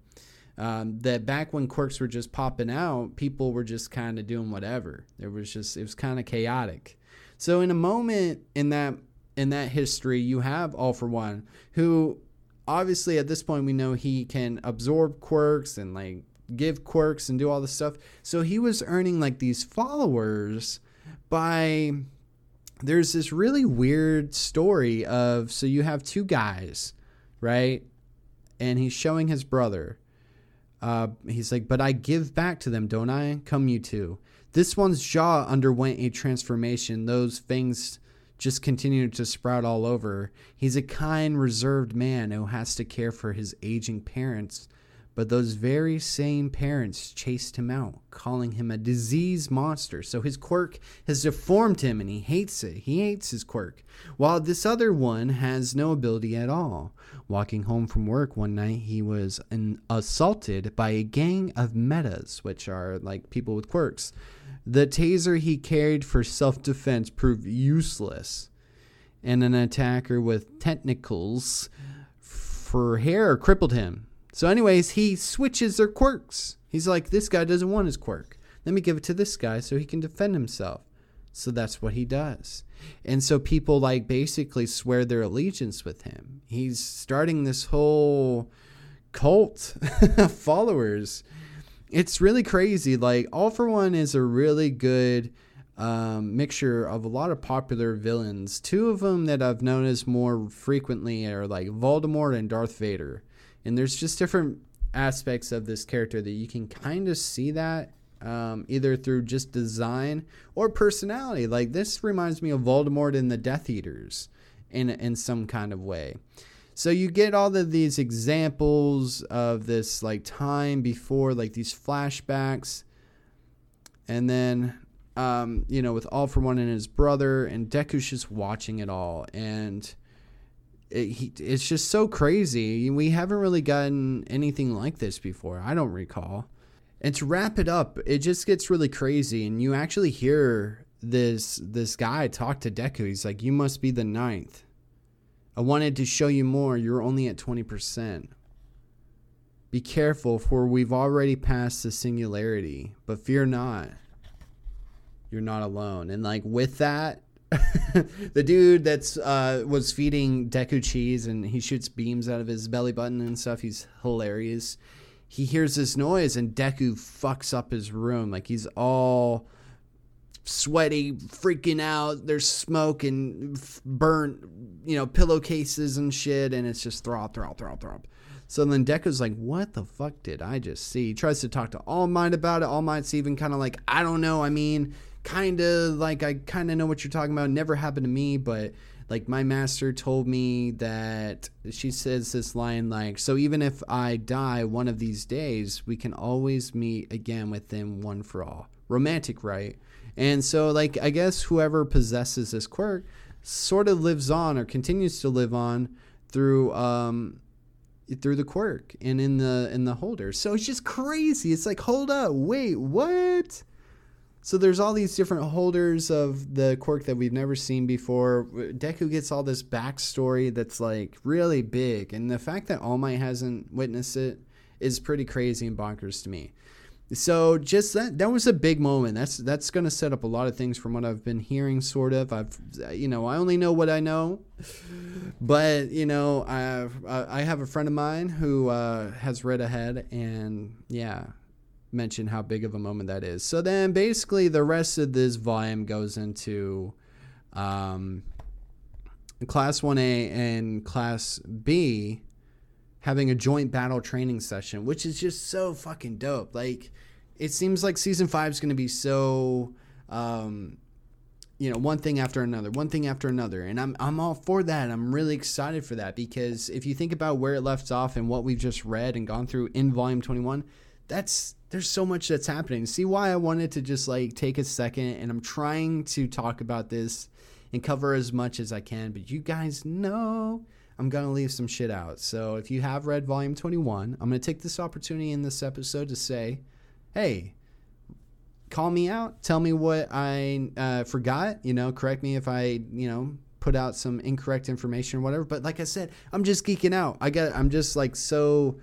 um, that back when quirks were just popping out people were just kind of doing whatever. There was just it was kind of chaotic. So in a moment in that in that history you have all for one who obviously at this point we know he can absorb quirks and like give quirks and do all this stuff. So he was earning like these followers by there's this really weird story of so you have two guys, right? And he's showing his brother. Uh, he's like, but I give back to them, don't I? Come, you two. This one's jaw underwent a transformation. Those fangs just continued to sprout all over. He's a kind, reserved man who has to care for his aging parents but those very same parents chased him out, calling him a disease monster. So his quirk has deformed him and he hates it. He hates his quirk. While this other one has no ability at all. Walking home from work one night, he was an, assaulted by a gang of metas, which are like people with quirks. The taser he carried for self defense proved useless, and an attacker with tentacles for hair crippled him. So, anyways, he switches their quirks. He's like, this guy doesn't want his quirk. Let me give it to this guy so he can defend himself. So that's what he does. And so people like basically swear their allegiance with him. He's starting this whole cult of followers. It's really crazy. Like, All for One is a really good um, mixture of a lot of popular villains. Two of them that I've noticed more frequently are like Voldemort and Darth Vader and there's just different aspects of this character that you can kind of see that um, either through just design or personality. Like this reminds me of Voldemort and the Death Eaters in in some kind of way. So you get all of these examples of this like time before, like these flashbacks, and then um, you know with All for One and his brother, and Deku's just watching it all, and it, he, it's just so crazy. We haven't really gotten anything like this before. I don't recall. And to wrap it up, it just gets really crazy, and you actually hear this this guy talk to Deku. He's like, "You must be the ninth. I wanted to show you more. You're only at twenty percent. Be careful, for we've already passed the singularity. But fear not. You're not alone." And like with that, the dude that's uh, was feeding Deku cheese and he shoots beams out of his belly button and stuff. He's hilarious. He hears this noise and Deku fucks up his room. Like he's all sweaty, freaking out. There's smoke and burnt, you know, pillowcases and shit, and it's just throb, throb, throb, throb. So then Deku's like, "What the fuck did I just see?" He tries to talk to All Might about it. All Might's even kind of like, "I don't know. I mean." Kind of like I kind of know what you're talking about. Never happened to me, but like my master told me that she says this line like, so even if I die one of these days, we can always meet again with them one for all. Romantic, right? And so like I guess whoever possesses this quirk sort of lives on or continues to live on through um through the quirk and in the in the holder. So it's just crazy. It's like, hold up, wait, what? So there's all these different holders of the quirk that we've never seen before. Deku gets all this backstory that's like really big, and the fact that All Might hasn't witnessed it is pretty crazy and bonkers to me. So just that that was a big moment. That's that's going to set up a lot of things from what I've been hearing. Sort of. I've you know I only know what I know, but you know I I have a friend of mine who uh, has read ahead, and yeah, mention how big of a moment that is. So then basically the rest of this volume goes into um, class 1A and class B having a joint battle training session, which is just so fucking dope. Like it seems like season 5 is going to be so um, you know, one thing after another, one thing after another. And I'm I'm all for that. I'm really excited for that because if you think about where it left off and what we've just read and gone through in volume 21, that's there's so much that's happening. See why I wanted to just like take a second and I'm trying to talk about this and cover as much as I can, but you guys know I'm going to leave some shit out. So if you have read volume 21, I'm going to take this opportunity in this episode to say, hey, call me out. Tell me what I uh, forgot. You know, correct me if I, you know, put out some incorrect information or whatever. But like I said, I'm just geeking out. I got, I'm just like so.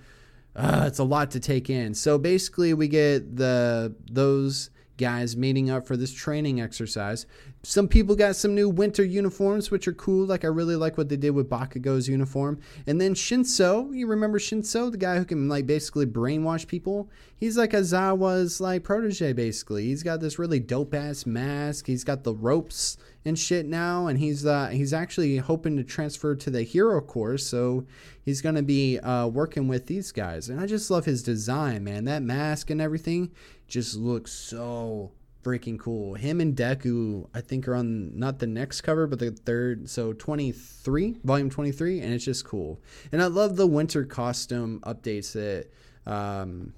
Uh, it's a lot to take in. So basically, we get the those guys meeting up for this training exercise. Some people got some new winter uniforms, which are cool. Like I really like what they did with Bakugo's uniform. And then Shinso, you remember Shinso, the guy who can like basically brainwash people? He's like Aizawa's like protege, basically. He's got this really dope ass mask. He's got the ropes and shit now, and he's uh, he's actually hoping to transfer to the hero course. So he's gonna be uh, working with these guys, and I just love his design, man. That mask and everything just looks so freaking cool. Him and Deku, I think, are on not the next cover, but the third. So 23, volume 23, and it's just cool. And I love the winter costume updates that um,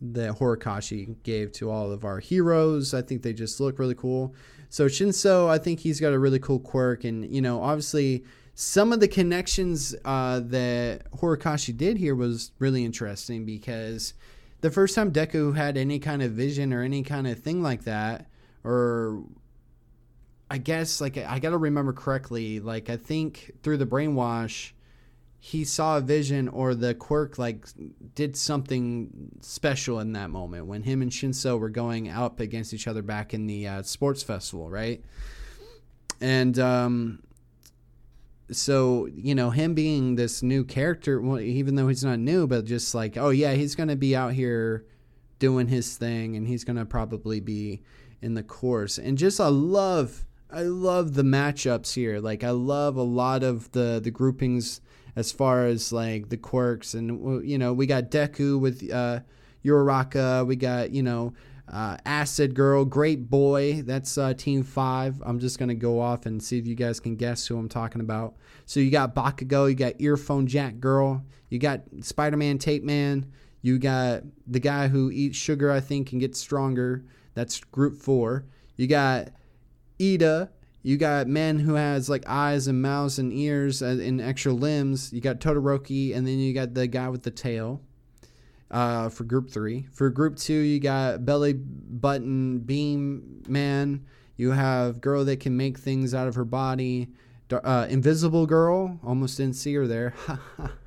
that Horikoshi gave to all of our heroes. I think they just look really cool. So Shinso, I think he's got a really cool quirk, and you know, obviously. Some of the connections uh, that Horikoshi did here was really interesting because the first time Deku had any kind of vision or any kind of thing like that, or I guess like I got to remember correctly, like I think through the brainwash, he saw a vision or the quirk like did something special in that moment when him and Shinso were going up against each other back in the uh, sports festival, right? And um, so you know him being this new character well, even though he's not new but just like oh yeah he's gonna be out here doing his thing and he's gonna probably be in the course and just i love i love the matchups here like i love a lot of the the groupings as far as like the quirks and you know we got deku with uh Uraraka, we got you know uh, Acid Girl, Grape Boy, that's uh, Team 5. I'm just to go off and see if you guys can guess who I'm talking about. So you got Bakugo, you got Earphone Jack Girl, you got Spider Man Tape Man, you got the guy who eats sugar, I think, and gets stronger. That's Group 4. You got Iida, you got men who has like eyes and mouths and ears and extra limbs. You got Todoroki, and then you got the guy with the tail uh, for group three. For group two, you got belly button beam man. You have girl that can make things out of her body. Uh, invisible girl, almost didn't see her there.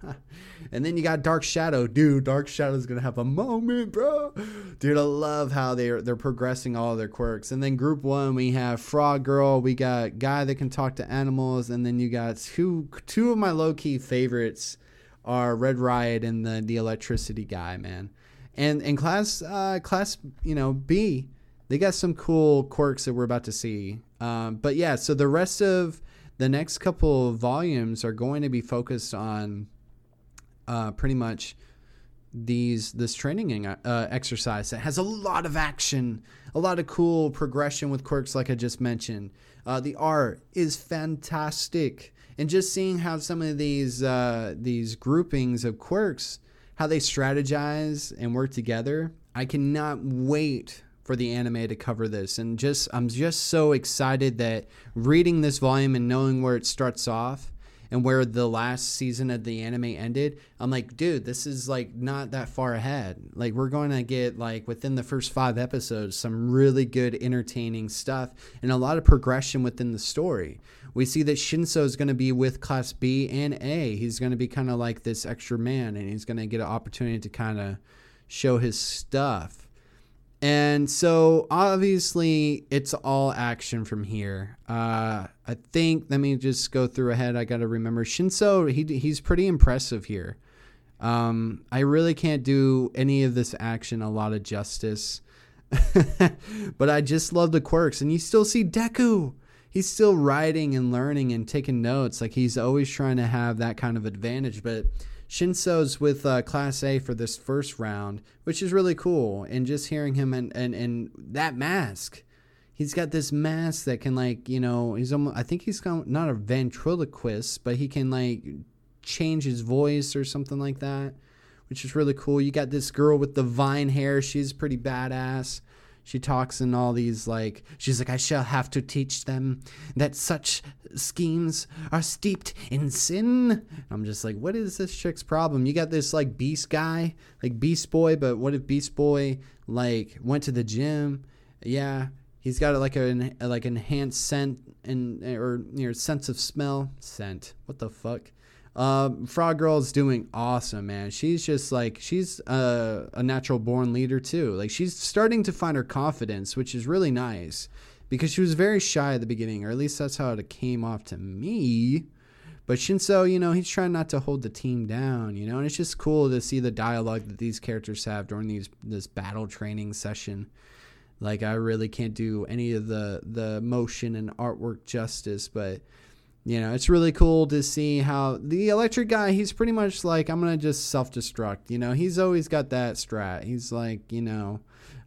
and then you got Dark Shadow, dude. Dark Shadow's gonna have a moment, bro. Dude, I love how they're they're progressing all their quirks. And then group one, we have Frog Girl. We got guy that can talk to animals, and then you got two two of my low key favorites are Red Riot and the the electricity guy, man. And in class uh, class you know B, they got some cool quirks that we're about to see. Um, but yeah, so the rest of the next couple of volumes are going to be focused on uh, pretty much these this training uh, exercise that has a lot of action, a lot of cool progression with quirks, like I just mentioned. Uh, the art is fantastic and just seeing how some of these uh, these groupings of quirks how they strategize and work together i cannot wait for the anime to cover this and just i'm just so excited that reading this volume and knowing where it starts off and where the last season of the anime ended i'm like dude this is like not that far ahead like we're going to get like within the first five episodes some really good entertaining stuff and a lot of progression within the story we see that Shinso is going to be with Class B and A. He's going to be kind of like this extra man, and he's going to get an opportunity to kind of show his stuff. And so obviously it's all action from here. Uh, I think let me just go through ahead. I got to remember Shinso. He he's pretty impressive here. Um, I really can't do any of this action a lot of justice, but I just love the quirks. And you still see Deku he's still writing and learning and taking notes. Like he's always trying to have that kind of advantage. But Shinso's with uh, Class A for this first round, which is really cool. And just hearing him and, and, and that mask, he's got this mask that can like you know he's almost I think he's not a ventriloquist, but he can like change his voice or something like that, which is really cool. You got this girl with the vine hair. She's pretty badass. She talks in all these like she's like I shall have to teach them that such schemes are steeped in sin. I'm just like, what is this chick's problem? You got this like beast guy, like Beast Boy, but what if Beast Boy like went to the gym? Yeah, he's got like an like enhanced scent and or you know sense of smell scent. What the fuck? Uh, Frog Girl is doing awesome, man. She's just like she's a, a natural born leader too. Like she's starting to find her confidence, which is really nice because she was very shy at the beginning, or at least that's how it came off to me. But Shinso, you know, he's trying not to hold the team down, you know, and it's just cool to see the dialogue that these characters have during these this battle training session. Like I really can't do any of the the motion and artwork justice, but you know, it's really cool to see how the electric guy, he's pretty much like, I'm going to just self destruct. You know, he's always got that strat. He's like, you know,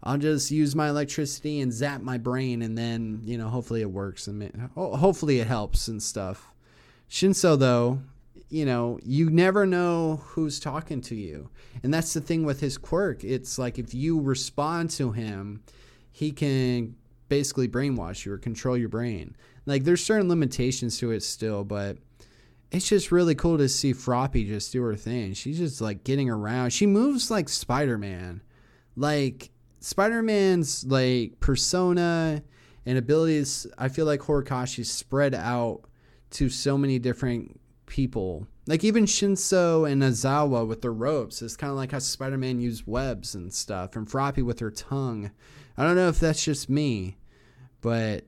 I'll just use my electricity and zap my brain, and then, you know, hopefully it works and hopefully it helps and stuff. Shinso, though, you know, you never know who's talking to you. And that's the thing with his quirk. It's like if you respond to him, he can basically brainwash you or control your brain. Like there's certain limitations to it still, but it's just really cool to see Froppy just do her thing. She's just like getting around. She moves like Spider Man. Like Spider Man's like persona and abilities, I feel like Horikoshi's spread out to so many different people. Like even Shinso and Aizawa with their ropes is kind of like how Spider Man used webs and stuff, and Froppy with her tongue. I don't know if that's just me, but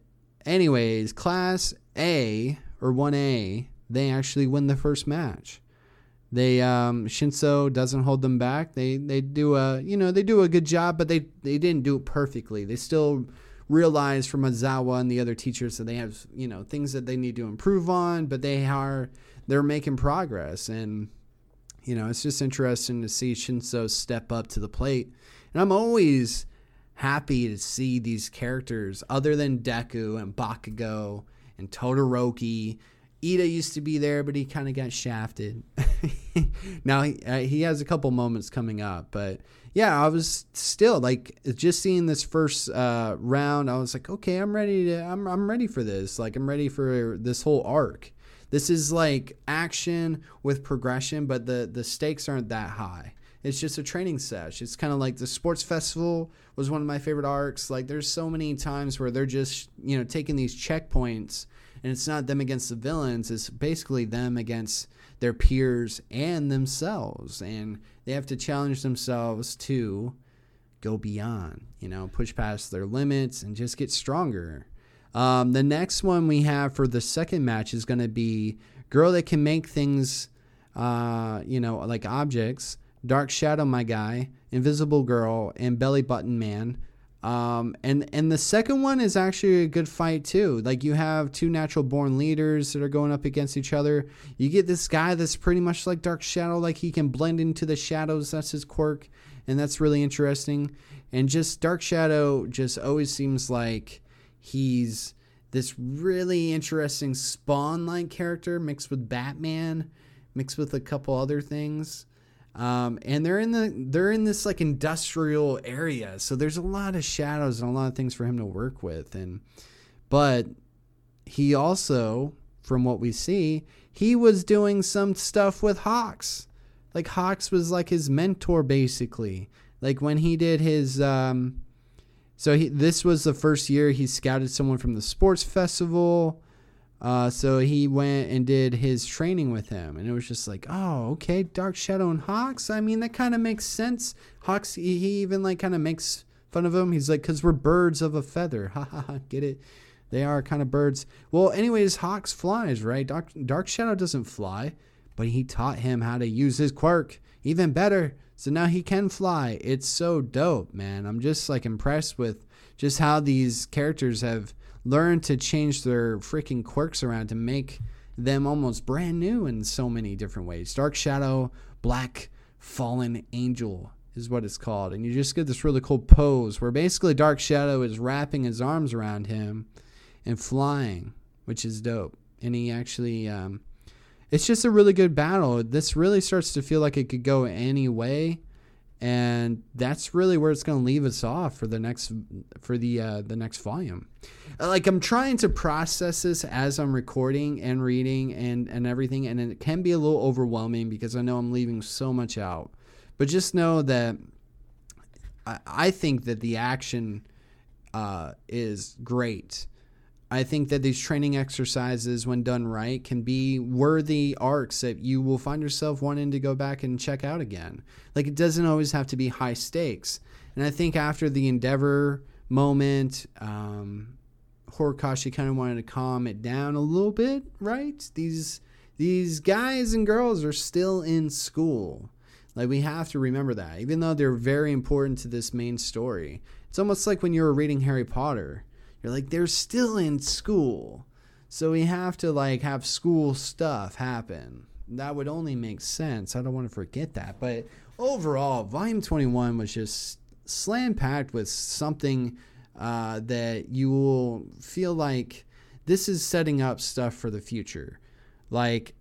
anyways, Class A or 1A, they actually win the first match. They um, Shinso doesn't hold them back. They they do a you know they do a good job, but they they didn't do it perfectly. They still realize from Aizawa and the other teachers that they have you know things that they need to improve on, but they are they're making progress and you know it's just interesting to see Shinso step up to the plate. And I'm always happy to see these characters other than Deku and Bakugo and Todoroki. Iida used to be there, but he kind of got shafted. now he, uh, he has a couple moments coming up, but yeah, I was still like just seeing this first uh, round. I was like, okay, I'm ready to. I'm I'm ready for this. Like I'm ready for this whole arc. This is like action with progression, but the the stakes aren't that high. It's just a training sesh. It's kind of like the sports festival was one of my favorite arcs. Like there's so many times where they're just, you know, taking these checkpoints and it's not them against the villains, it's basically them against their peers and themselves and they have to challenge themselves to go beyond, you know, push past their limits and just get stronger. Um, the next one we have for the second match is going to be girl that can make things, uh, you know, like objects Dark Shadow, my guy, Invisible Girl, and Belly Button Man. Um, and and the second one is actually a good fight too. Like you have two natural born leaders that are going up against each other. You get this guy that's pretty much like Dark Shadow, like he can blend into the shadows. That's his quirk, and that's really interesting. And just Dark Shadow just always seems like he's this really interesting spawn-like character mixed with Batman, mixed with a couple other things. Um, and they're in the they're in this like industrial area, so there's a lot of shadows and a lot of things for him to work with. And but he also, from what we see, he was doing some stuff with Hawks. Like Hawks was like his mentor basically. Like when he did his um, so he, this was the first year he scouted someone from the sports festival. Uh, so he went and did his training with him, and it was just like, oh, okay, Dark Shadow and Hawks. I mean, that kind of makes sense. Hawks, he, he even like kind of makes fun of him. He's like, because we're birds of a feather. Ha ha ha. Get it? They are kind of birds. Well, anyways, Hawks flies, right? Dark, Dark Shadow doesn't fly, but he taught him how to use his quirk even better. So now he can fly. It's so dope, man. I'm just like impressed with just how these characters have learn to change their freaking quirks around to make them almost brand new in so many different ways. Dark Shadow, Black Fallen Angel is what it's called. And you just get this really cool pose where basically Dark Shadow is wrapping his arms around him and flying, which is dope. And he actually, um, it's just a really good battle. This really starts to feel like it could go any way. And that's really where it's going to leave us off for the next for the uh, the next volume. Like I'm trying to process this as I'm recording and reading and and everything, and it can be a little overwhelming because I know I'm leaving so much out. But just know that I, I think that the action uh, is great. I think that these training exercises, when done right, can be worthy arcs that you will find yourself wanting to go back and check out again. Like it doesn't always have to be high stakes. And I think after the Endeavor moment, um, Horikoshi kind of wanted to calm it down a little bit, right? These these guys and girls are still in school. Like we have to remember that, even though they're very important to this main story. It's almost like when you were reading Harry Potter you're like they're still in school. So we have to like have school stuff happen. That would only make sense. I don't want to forget that. But overall volume 21 was just slam packed with something uh, that you will feel like this is setting up stuff for the future. Like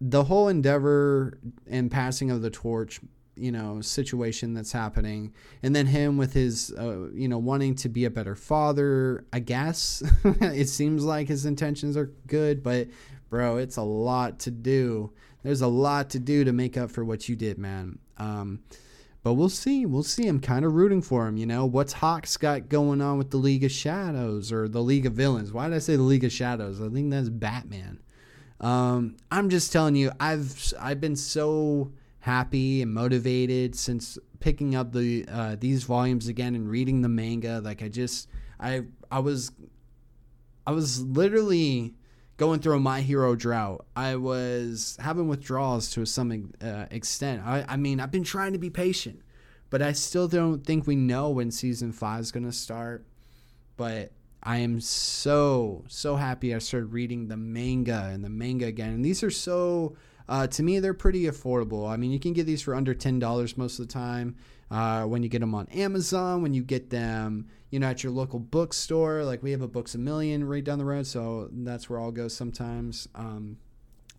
the whole endeavor and passing of the torch you know situation that's happening. And then him with his uh, you know wanting to be a better father i guess. It seems like his intentions are good but bro it's a lot to do. There's a lot to do to make up for what you did man. Um, but we'll see. We'll see. I'm kind of rooting for him you know? What's hawks got going on with the league of shadows or the league of villains? Why did i say the league of shadows? I think that's batman. Um, i'm just telling you i've i've been so happy and motivated since picking up the uh, these volumes again and reading the manga. Like I just I I was I was literally going through a My Hero drought. I was having withdrawals to some uh, extent. I, I mean, I've been trying to be patient, but I still don't think we know when season five is going to start. But I am so, so happy I started reading the manga and the manga again. And these are so uh, to me, they're pretty affordable. I mean, you can get these for under ten dollars most of the time. Uh, when you get them on Amazon, when you get them, you know, at your local bookstore. Like we have a Books a Million right down the road, so that's where I'll go sometimes. Um,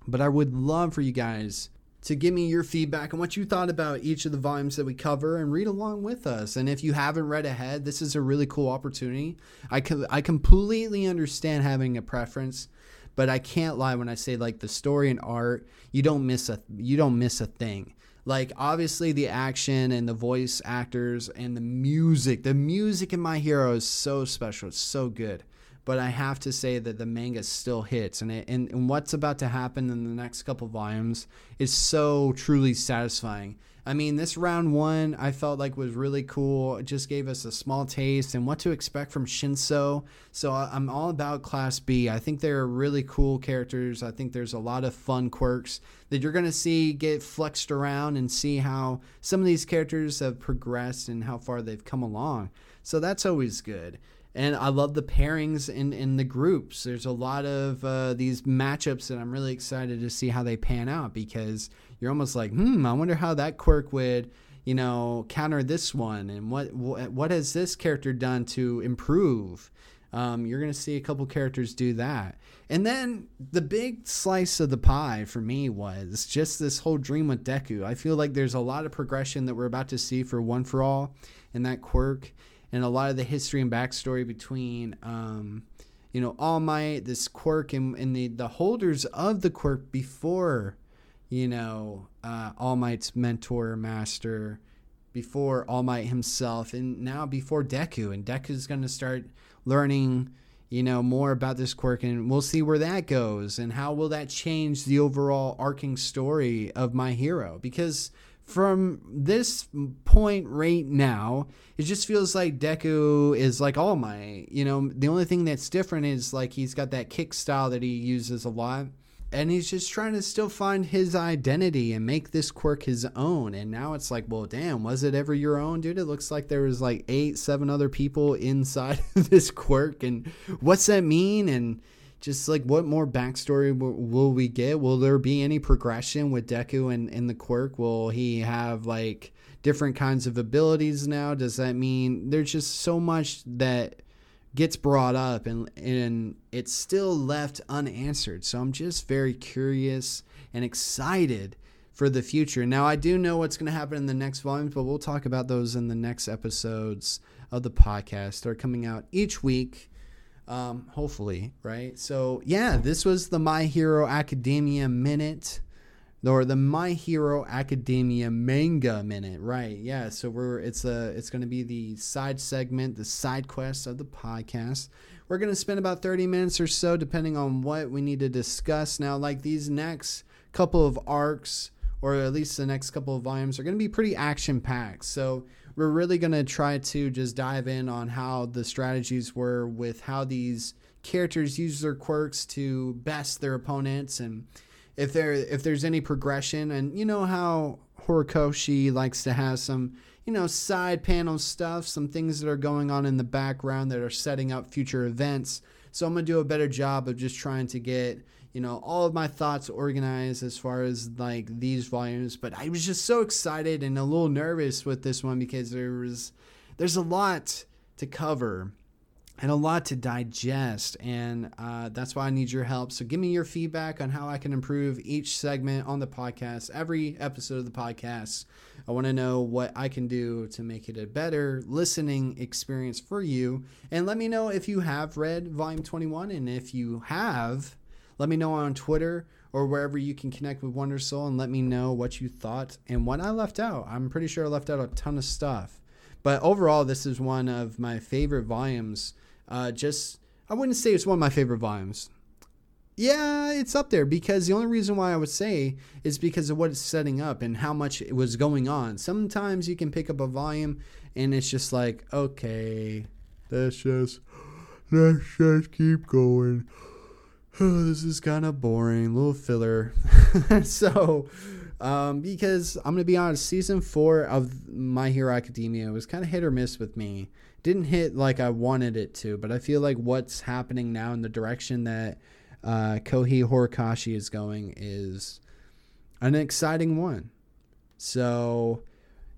but I would love for you guys to give me your feedback on what you thought about each of the volumes that we cover and read along with us. And if you haven't read ahead, this is a really cool opportunity. I, co- I completely understand having a preference but I can't lie when I say like the story and art, you don't miss a you don't miss a thing. Like obviously the action and the voice actors and the music, the music in My Hero is so special. It's so good. But I have to say that the manga still hits, and it, and, and what's about to happen in the next couple volumes is so truly satisfying. I mean, this round one I felt like was really cool. It just gave us a small taste and what to expect from Shinso. So I'm all about Class B. I think they're really cool characters. I think there's a lot of fun quirks that you're going to see get flexed around and see how some of these characters have progressed and how far they've come along. So that's always good and I love the pairings in, in the groups. There's a lot of uh, these matchups that I'm really excited to see how they pan out because you're almost like, hmm, I wonder how that quirk would, you know, counter this one, and what what, has this character done to improve. Um, you're going to see a couple characters do that. And then the big slice of the pie for me was just this whole dream with Deku. I feel like there's a lot of progression that we're about to see for One for All and that quirk, and a lot of the history and backstory between, um, you know, All Might, this quirk, and, and the, the holders of the quirk before you know, uh, All Might's mentor, master, before All Might himself, and now before Deku. And Deku's going to start learning, you know, more about this quirk, and we'll see where that goes, and how will that change the overall arcing story of My Hero? Because from this point right now, it just feels like Deku is like All Might. You know, the only thing that's different is like he's got that kick style that he uses a lot and he's just trying to still find his identity and make this quirk his own. And now it's like well damn was it ever your own dude? It looks like there was like eight seven other people inside this quirk. And what's that mean? And just like what more backstory w- will we get? Will there be any progression with deku and in the quirk? Will he have like different kinds of abilities now? Does that mean there's just so much that gets brought up and and it's still left unanswered. So I'm just very curious and excited for the future. Now, I do know what's going to happen in the next volumes, but we'll talk about those in the next episodes of the podcast. They're coming out each week, um, hopefully, right? So, yeah, this was the My Hero Academia Minute or the My Hero Academia manga minute, right? Yeah, so we're it's a it's going to be the side segment, the side quest of the podcast. We're going to spend about 30 minutes or so depending on what we need to discuss. Now, like these next couple of arcs or at least the next couple of volumes are going to be pretty action packed. So, we're really going to try to just dive in on how the strategies were with how these characters use their quirks to best their opponents and if there if there's any progression and you know how Horikoshi likes to have some you know side panel stuff some things that are going on in the background that are setting up future events. So I'm to do a better job of just trying to get you know all of my thoughts organized as far as like these volumes. But I was just so excited and a little nervous with this one because there was there's a lot to cover and a lot to digest. And uh, that's why I need your help. So give me your feedback on how I can improve each segment on the podcast, every episode of the podcast. I want to know what I can do to make it a better listening experience for you. And let me know if you have read Volume 21. And if you have, let me know on Twitter or wherever you can connect with Wonder Soul and let me know what you thought and what I left out. I'm pretty sure I left out a ton of stuff. But overall, this is one of my favorite volumes uh, just I wouldn't say it's one of my favorite volumes. Yeah, it's up there because the only reason why I would say is because of what it's setting up and how much it was going on. Sometimes you can pick up a volume and it's just like, okay, let's just let's just keep going. Oh, this is kind of boring, little filler. so, um, because I'm gonna be honest, season four of My Hero Academia was kind of hit or miss with me didn't hit like I wanted it to, but I feel like what's happening now in the direction that uh, Kohei Horikoshi is going is an exciting one. So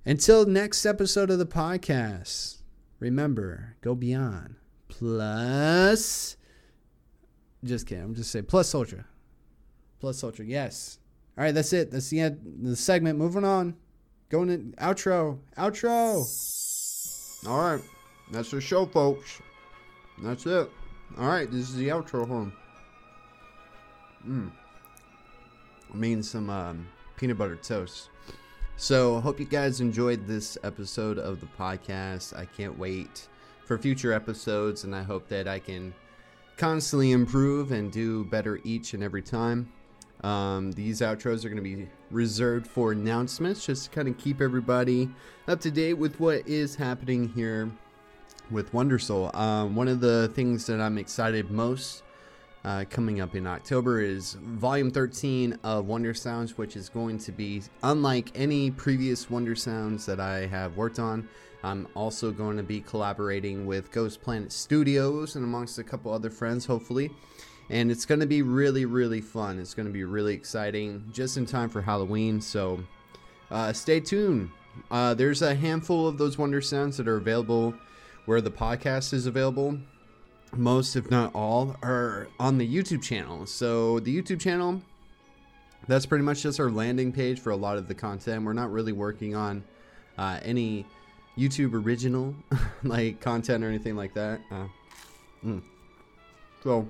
until next episode of the podcast, remember, go beyond. Plus, just kidding. I'm just saying, plus Ultra. Plus Ultra, yes. All right, that's it. That's the end. The segment. Moving on. Going in outro. Outro. All right. That's the show, folks. That's it. All right, this is the outro home. Mmm. I mean some um, peanut butter toast. So, I hope you guys enjoyed this episode of the podcast. I can't wait for future episodes, and I hope that I can constantly improve and do better each and every time. Um, these outros are going to be reserved for announcements, just to kind of keep everybody up to date with what is happening here with Wonder Soul. Um, one of the things that I'm excited most uh, coming up in October is Volume 13 of Wonder Sounds, which is going to be unlike any previous Wonder Sounds that I have worked on. I'm also going to be collaborating with Ghost Planet Studios and amongst a couple other friends, hopefully. And it's going to be really, really fun. It's going to be really exciting just in time for Halloween. So uh, stay tuned. Uh, there's a handful of those Wonder Sounds that are available where the podcast is available. Most, if not all, are on the YouTube channel. So the YouTube channel, that's pretty much just our landing page for a lot of the content. We're not really working on uh, any YouTube original like content or anything like that. Uh, mm. So,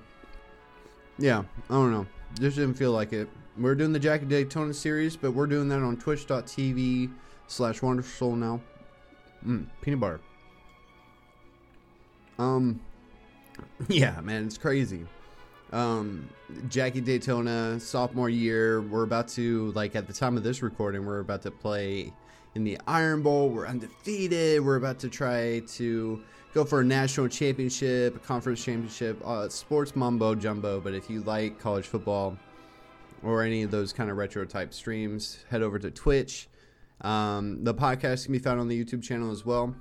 yeah, I don't know. Just didn't feel like it. We're doing the Jack Jackie Daytona series, but we're doing that on twitch.tv slash Wondersoul now. Mm, peanut butter. Um, yeah, man, it's crazy. Um, Jackie Daytona, sophomore year. We're about to, like, at the time of this recording, we're about to play in the Iron Bowl. We're undefeated. We're about to try to go for a national championship, a conference championship, uh, sports mumbo jumbo. But if you like college football or any of those kind of retro type streams, head over to Twitch. Um, the podcast can be found on the YouTube channel as well.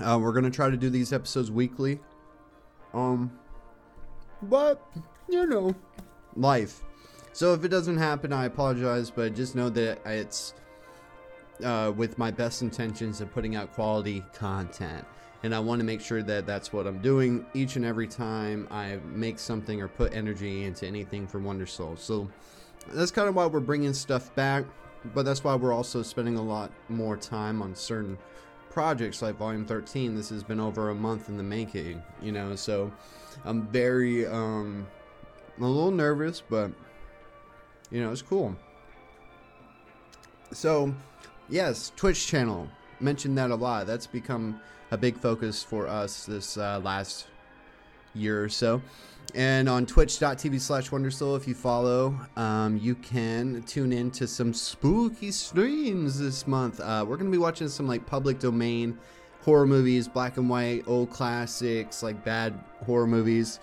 Uh, we're gonna try to do these episodes weekly. Um, but you know, life. So if it doesn't happen, I apologize, but just know that it's uh, with my best intentions of putting out quality content. And I want to make sure that that's what I'm doing each and every time I make something or put energy into anything for Wonder Soul. So that's kind of why we're bringing stuff back. but that's why we're also spending a lot more time on certain projects like Volume 13. This has been over a month in the making, you know, so I'm very, um, a little nervous, but, you know, it's cool. So, yes, Twitch channel. Mentioned that a lot. That's become a big focus for us this uh, last year or so. And on twitch.tv slash Wondersoul, if you follow, um, you can tune in to some spooky streams this month. Uh, we're going to be watching some like public domain horror movies, black and white, old classics, like bad horror movies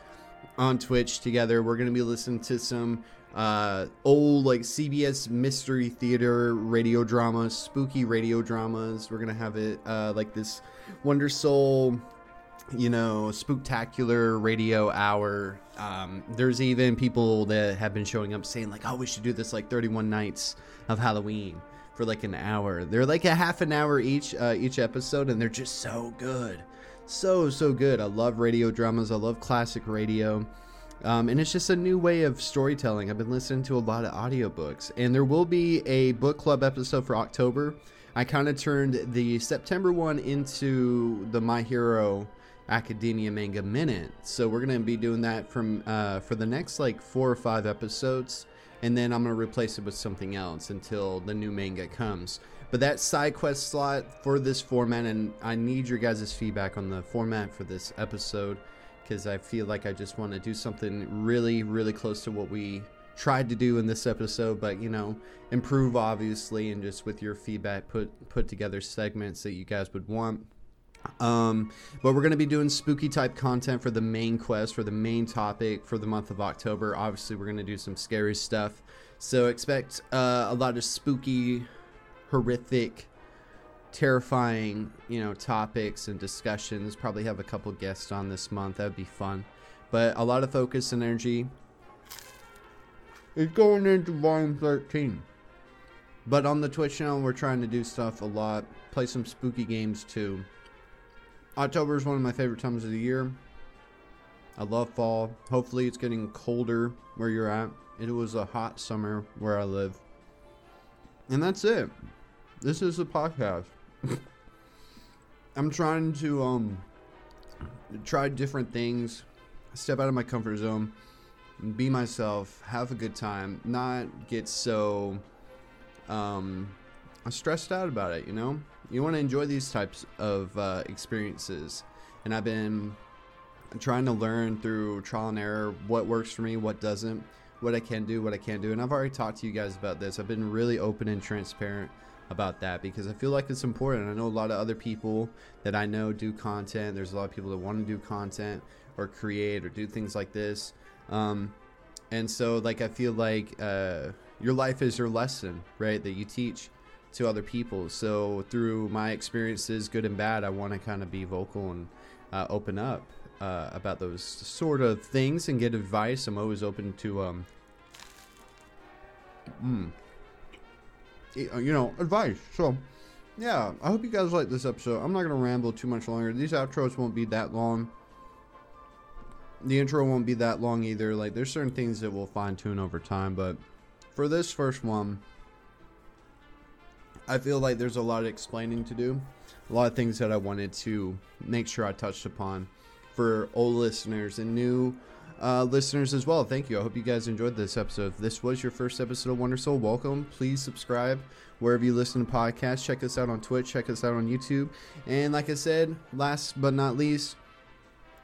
on Twitch together. We're going to be listening to some uh, old like CBS mystery theater radio dramas, spooky radio dramas. We're going to have it uh, like this Wonder Soul you know, spooktacular radio hour. Um, there's even people that have been showing up saying like, "Oh, we should do this like 31 nights of Halloween for like an hour." They're like a half an hour each uh, each episode, and they're just so good, so so good. I love radio dramas. I love classic radio. Um, and it's just a new way of storytelling. I've been listening to a lot of audiobooks, and there will be a book club episode for October. I kind of turned the September one into the My Hero Academia Manga Minute. So we're gonna be doing that from uh, for the next like four or five episodes, and then I'm gonna replace it with something else until the new manga comes. But that side quest slot for this format, and I need your guys' feedback on the format for this episode because I feel like I just want to do something really, really close to what we tried to do in this episode, but you know, improve obviously, and just with your feedback, put put together segments that you guys would want. Um, but we're going to be doing spooky type content for the main quest, for the main topic for the month of October. Obviously, we're going to do some scary stuff. So expect uh, a lot of spooky, horrific, terrifying, you know, topics and discussions. Probably have a couple guests on this month. That would be fun. But a lot of focus and energy is going into volume 13. But on the Twitch channel, we're trying to do stuff a lot. Play some spooky games too. October is one of my favorite times of the year. I love fall. Hopefully, it's getting colder where you're at. It was a hot summer where I live. And that's it. This is the podcast. I'm trying to um try different things, step out of my comfort zone, be myself, have a good time, not get so um stressed out about it, you know? You want to enjoy these types of uh, experiences. And I've been trying to learn through trial and error what works for me, what doesn't, what I can do, what I can't do. And I've already talked to you guys about this. I've been really open and transparent about that because I feel like it's important. I know a lot of other people that I know do content. There's a lot of people that want to do content or create or do things like this. Um, and so, like, I feel like uh, your life is your lesson, right? That you teach to other people. So through my experiences, good and bad, I want to kind of be vocal and uh, open up uh, about those sort of things and get advice. I'm always open to, um, mm, you know, advice. So yeah, I hope you guys like this episode. I'm not gonna ramble too much longer. These outros won't be that long. The intro won't be that long either. Like there's certain things that we'll fine tune over time, but for this first one. I feel like there's a lot of explaining to do, a lot of things that I wanted to make sure I touched upon for old listeners and new uh, listeners as well. Thank you. I hope you guys enjoyed this episode. If this was your first episode of Wonder Soul, welcome. Please subscribe wherever you listen to podcasts. Check us out on Twitch. Check us out on YouTube. And like I said, last but not least,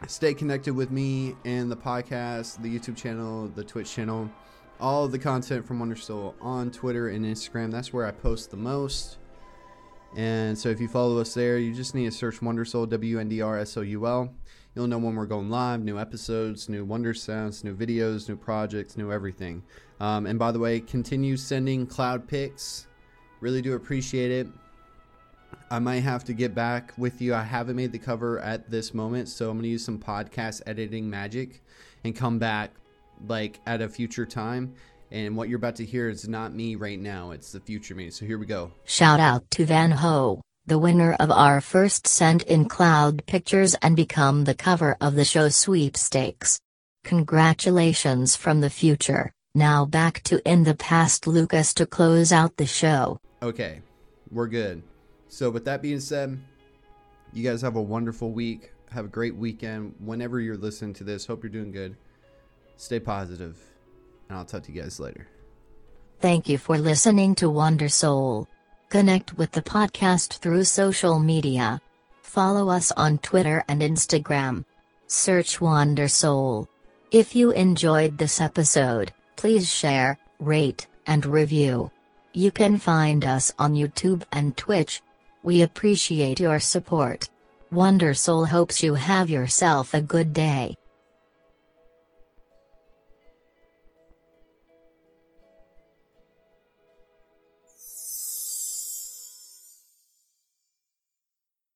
stay connected with me and the podcast, the YouTube channel, the Twitch channel all of the content from Wonder Soul on Twitter and Instagram. That's where I post the most. And so if you follow us there, you just need to search Wonder Soul, W N D R S O U L. You'll know when we're going live, new episodes, new Wonder Sounds, new videos, new projects, new everything. Um, and by the way, continue sending cloud pics. Really do appreciate it. I might have to get back with you. I haven't made the cover at this moment, so I'm going to use some podcast editing magic and come back like at a future time. And what you're about to hear is not me right now, it's the future me. So here we go. Shout out to Van Ho, the winner of our first Send in Cloud Pictures and become the cover of the show sweepstakes. Congratulations from the future. Now back to In the Past Lucas to close out the show. Okay, we're good. So, with that being said, you guys have a wonderful week. Have a great weekend. Whenever you're listening to this, hope you're doing good. Stay positive, and I'll talk to you guys later. Thank you for listening to Wonder Soul. Connect with the podcast through social media. Follow us on Twitter and Instagram. Search Wonder Soul. If you enjoyed this episode, please share, rate, and review. You can find us on YouTube and Twitch. We appreciate your support. Wonder Soul hopes you have yourself a good day.